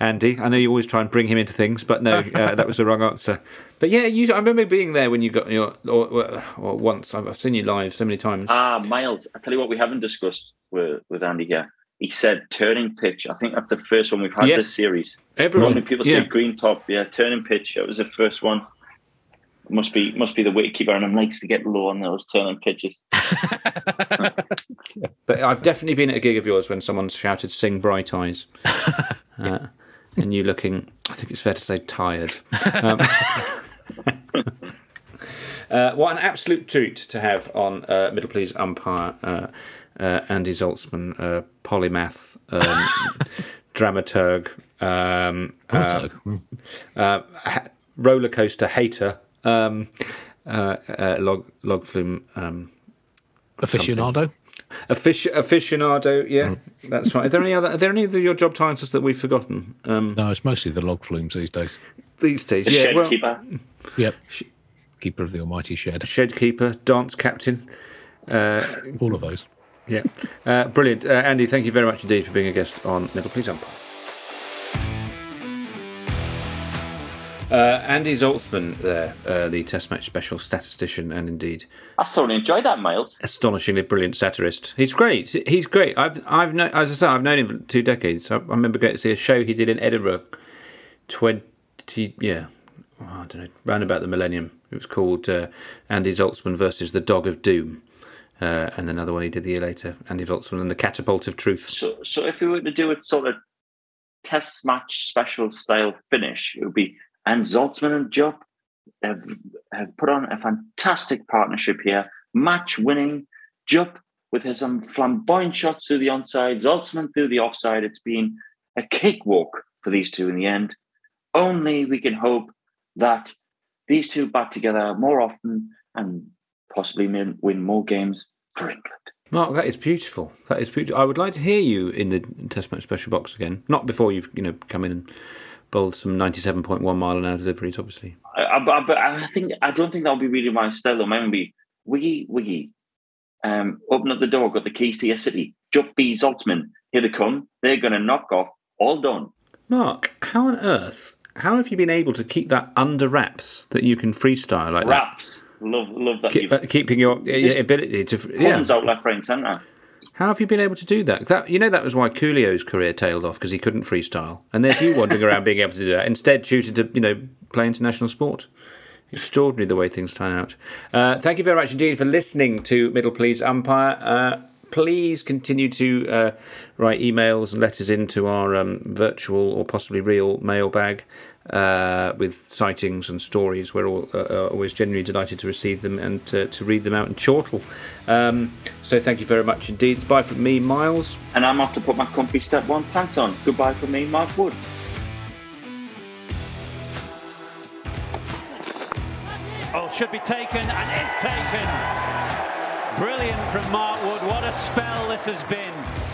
Andy. I know you always try and bring him into things, but no, uh, <laughs> that was the wrong answer. But yeah, you. I remember being there when you got your or, or, or once. I've I've seen you live so many times. Ah, Miles, I tell you what, we haven't discussed with, with Andy here. He said turning pitch. I think that's the first one we've had Yes. this series. Everyone, Normally people yeah. say green top. Yeah, turning pitch. It was the first one. Must be must be the wicketkeeper, and him likes to get low on those turning pitches. <laughs> But I've definitely been at a gig of yours when someone shouted "Sing Bright Eyes," <laughs> uh, and you looking. I think it's fair to say tired. Um, <laughs> uh, what an absolute treat to have on uh, Middle Please umpire uh, uh, Andy Zaltzman, uh, polymath, um, <laughs> dramaturg, um, uh, uh, ha- roller coaster hater, um, uh, uh, log log flume. Um. Aficionado? Affici- aficionado, yeah, Mm. that's right. Are there any other? Are there any of your job titles that we've forgotten? Um, No, it's mostly the log flumes these days. these days, The yeah. shed well, keeper. Yep. Keeper of the almighty shed. shed keeper, dance captain. Uh, All of those. Yeah, uh, brilliant, uh, Andy. Thank you very much indeed for being a guest on Middle Please Umpire. Uh, Andy Zaltzman, there, uh, the Test Match special statistician, and indeed I thoroughly enjoyed that, Miles. astonishingly brilliant satirist. He's great. He's great. I've I've known, as I said, I've known him for two decades. I, I remember going to see a show he did in Edinburgh, twenty yeah, oh, I don't know, round about the millennium. It was called uh, Andy Zaltzman versus the Dog of Doom, uh, and another one he did the year later, Andy Zaltzman and the Catapult of Truth. So, so if we were to do a sort of test match special style finish, it would be and Zaltzman and Jupp have, have put on a fantastic partnership here, match winning. Jupp with his um, flamboyant shots through the onside, Zaltzman through the offside. It's been a cakewalk for these two in the end. Only we can hope that these two back together more often and possibly win win more games for England. Mark, that is beautiful. That is beautiful. I would like to hear you in the Test Match special box again. Not before you've you know come in and bowled some ninety-seven point one mile an hour deliveries, obviously. I, I, but I think I don't think that'll be really my style. Would be wiggy wiggy. Um, open up the door, got the keys to your city. Jupp B Zaltzman, here they come. They're going to knock off. All done. Mark, how on earth? How have you been able to keep that under wraps that you can freestyle like Raps. Love, love that. Keep, uh, keeping your, Just ability to yeah. out left, right, and centre. How have you been able to do that? that? You know that was why Coolio's career tailed off because he couldn't freestyle, and there's you wandering around being able to do that. Instead, choosing to you know play international sport. Extraordinary the way things turn out. Uh, thank you very much indeed for listening to Middle Please Umpire. Uh, please continue to uh, write emails and letters into our um, virtual or possibly real mailbag uh, with sightings and stories. We're all, uh, uh, always genuinely delighted to receive them and uh, to read them out in chortle. Um, so thank you very much indeed. It's bye from me, Miles. And I'm off to put my comfy step one pants on. Goodbye from me, Mark Wood. Oh, should be taken and is taken. Brilliant from Mark Wood. What a spell this has been.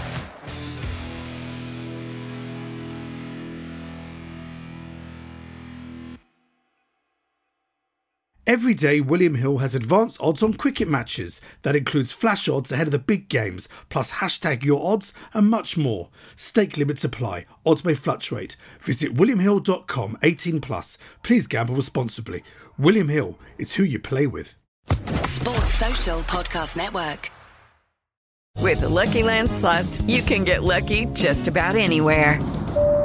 Every day, William Hill has advanced odds on cricket matches. That includes flash odds ahead of the big games, plus hashtag your odds and much more. Stake limits apply. Odds may fluctuate. Visit williamhill.com 18 plus. Please gamble responsibly. William Hill, it's who you play with. Sports Social Podcast Network. With the Lucky Land slots, you can get lucky just about anywhere.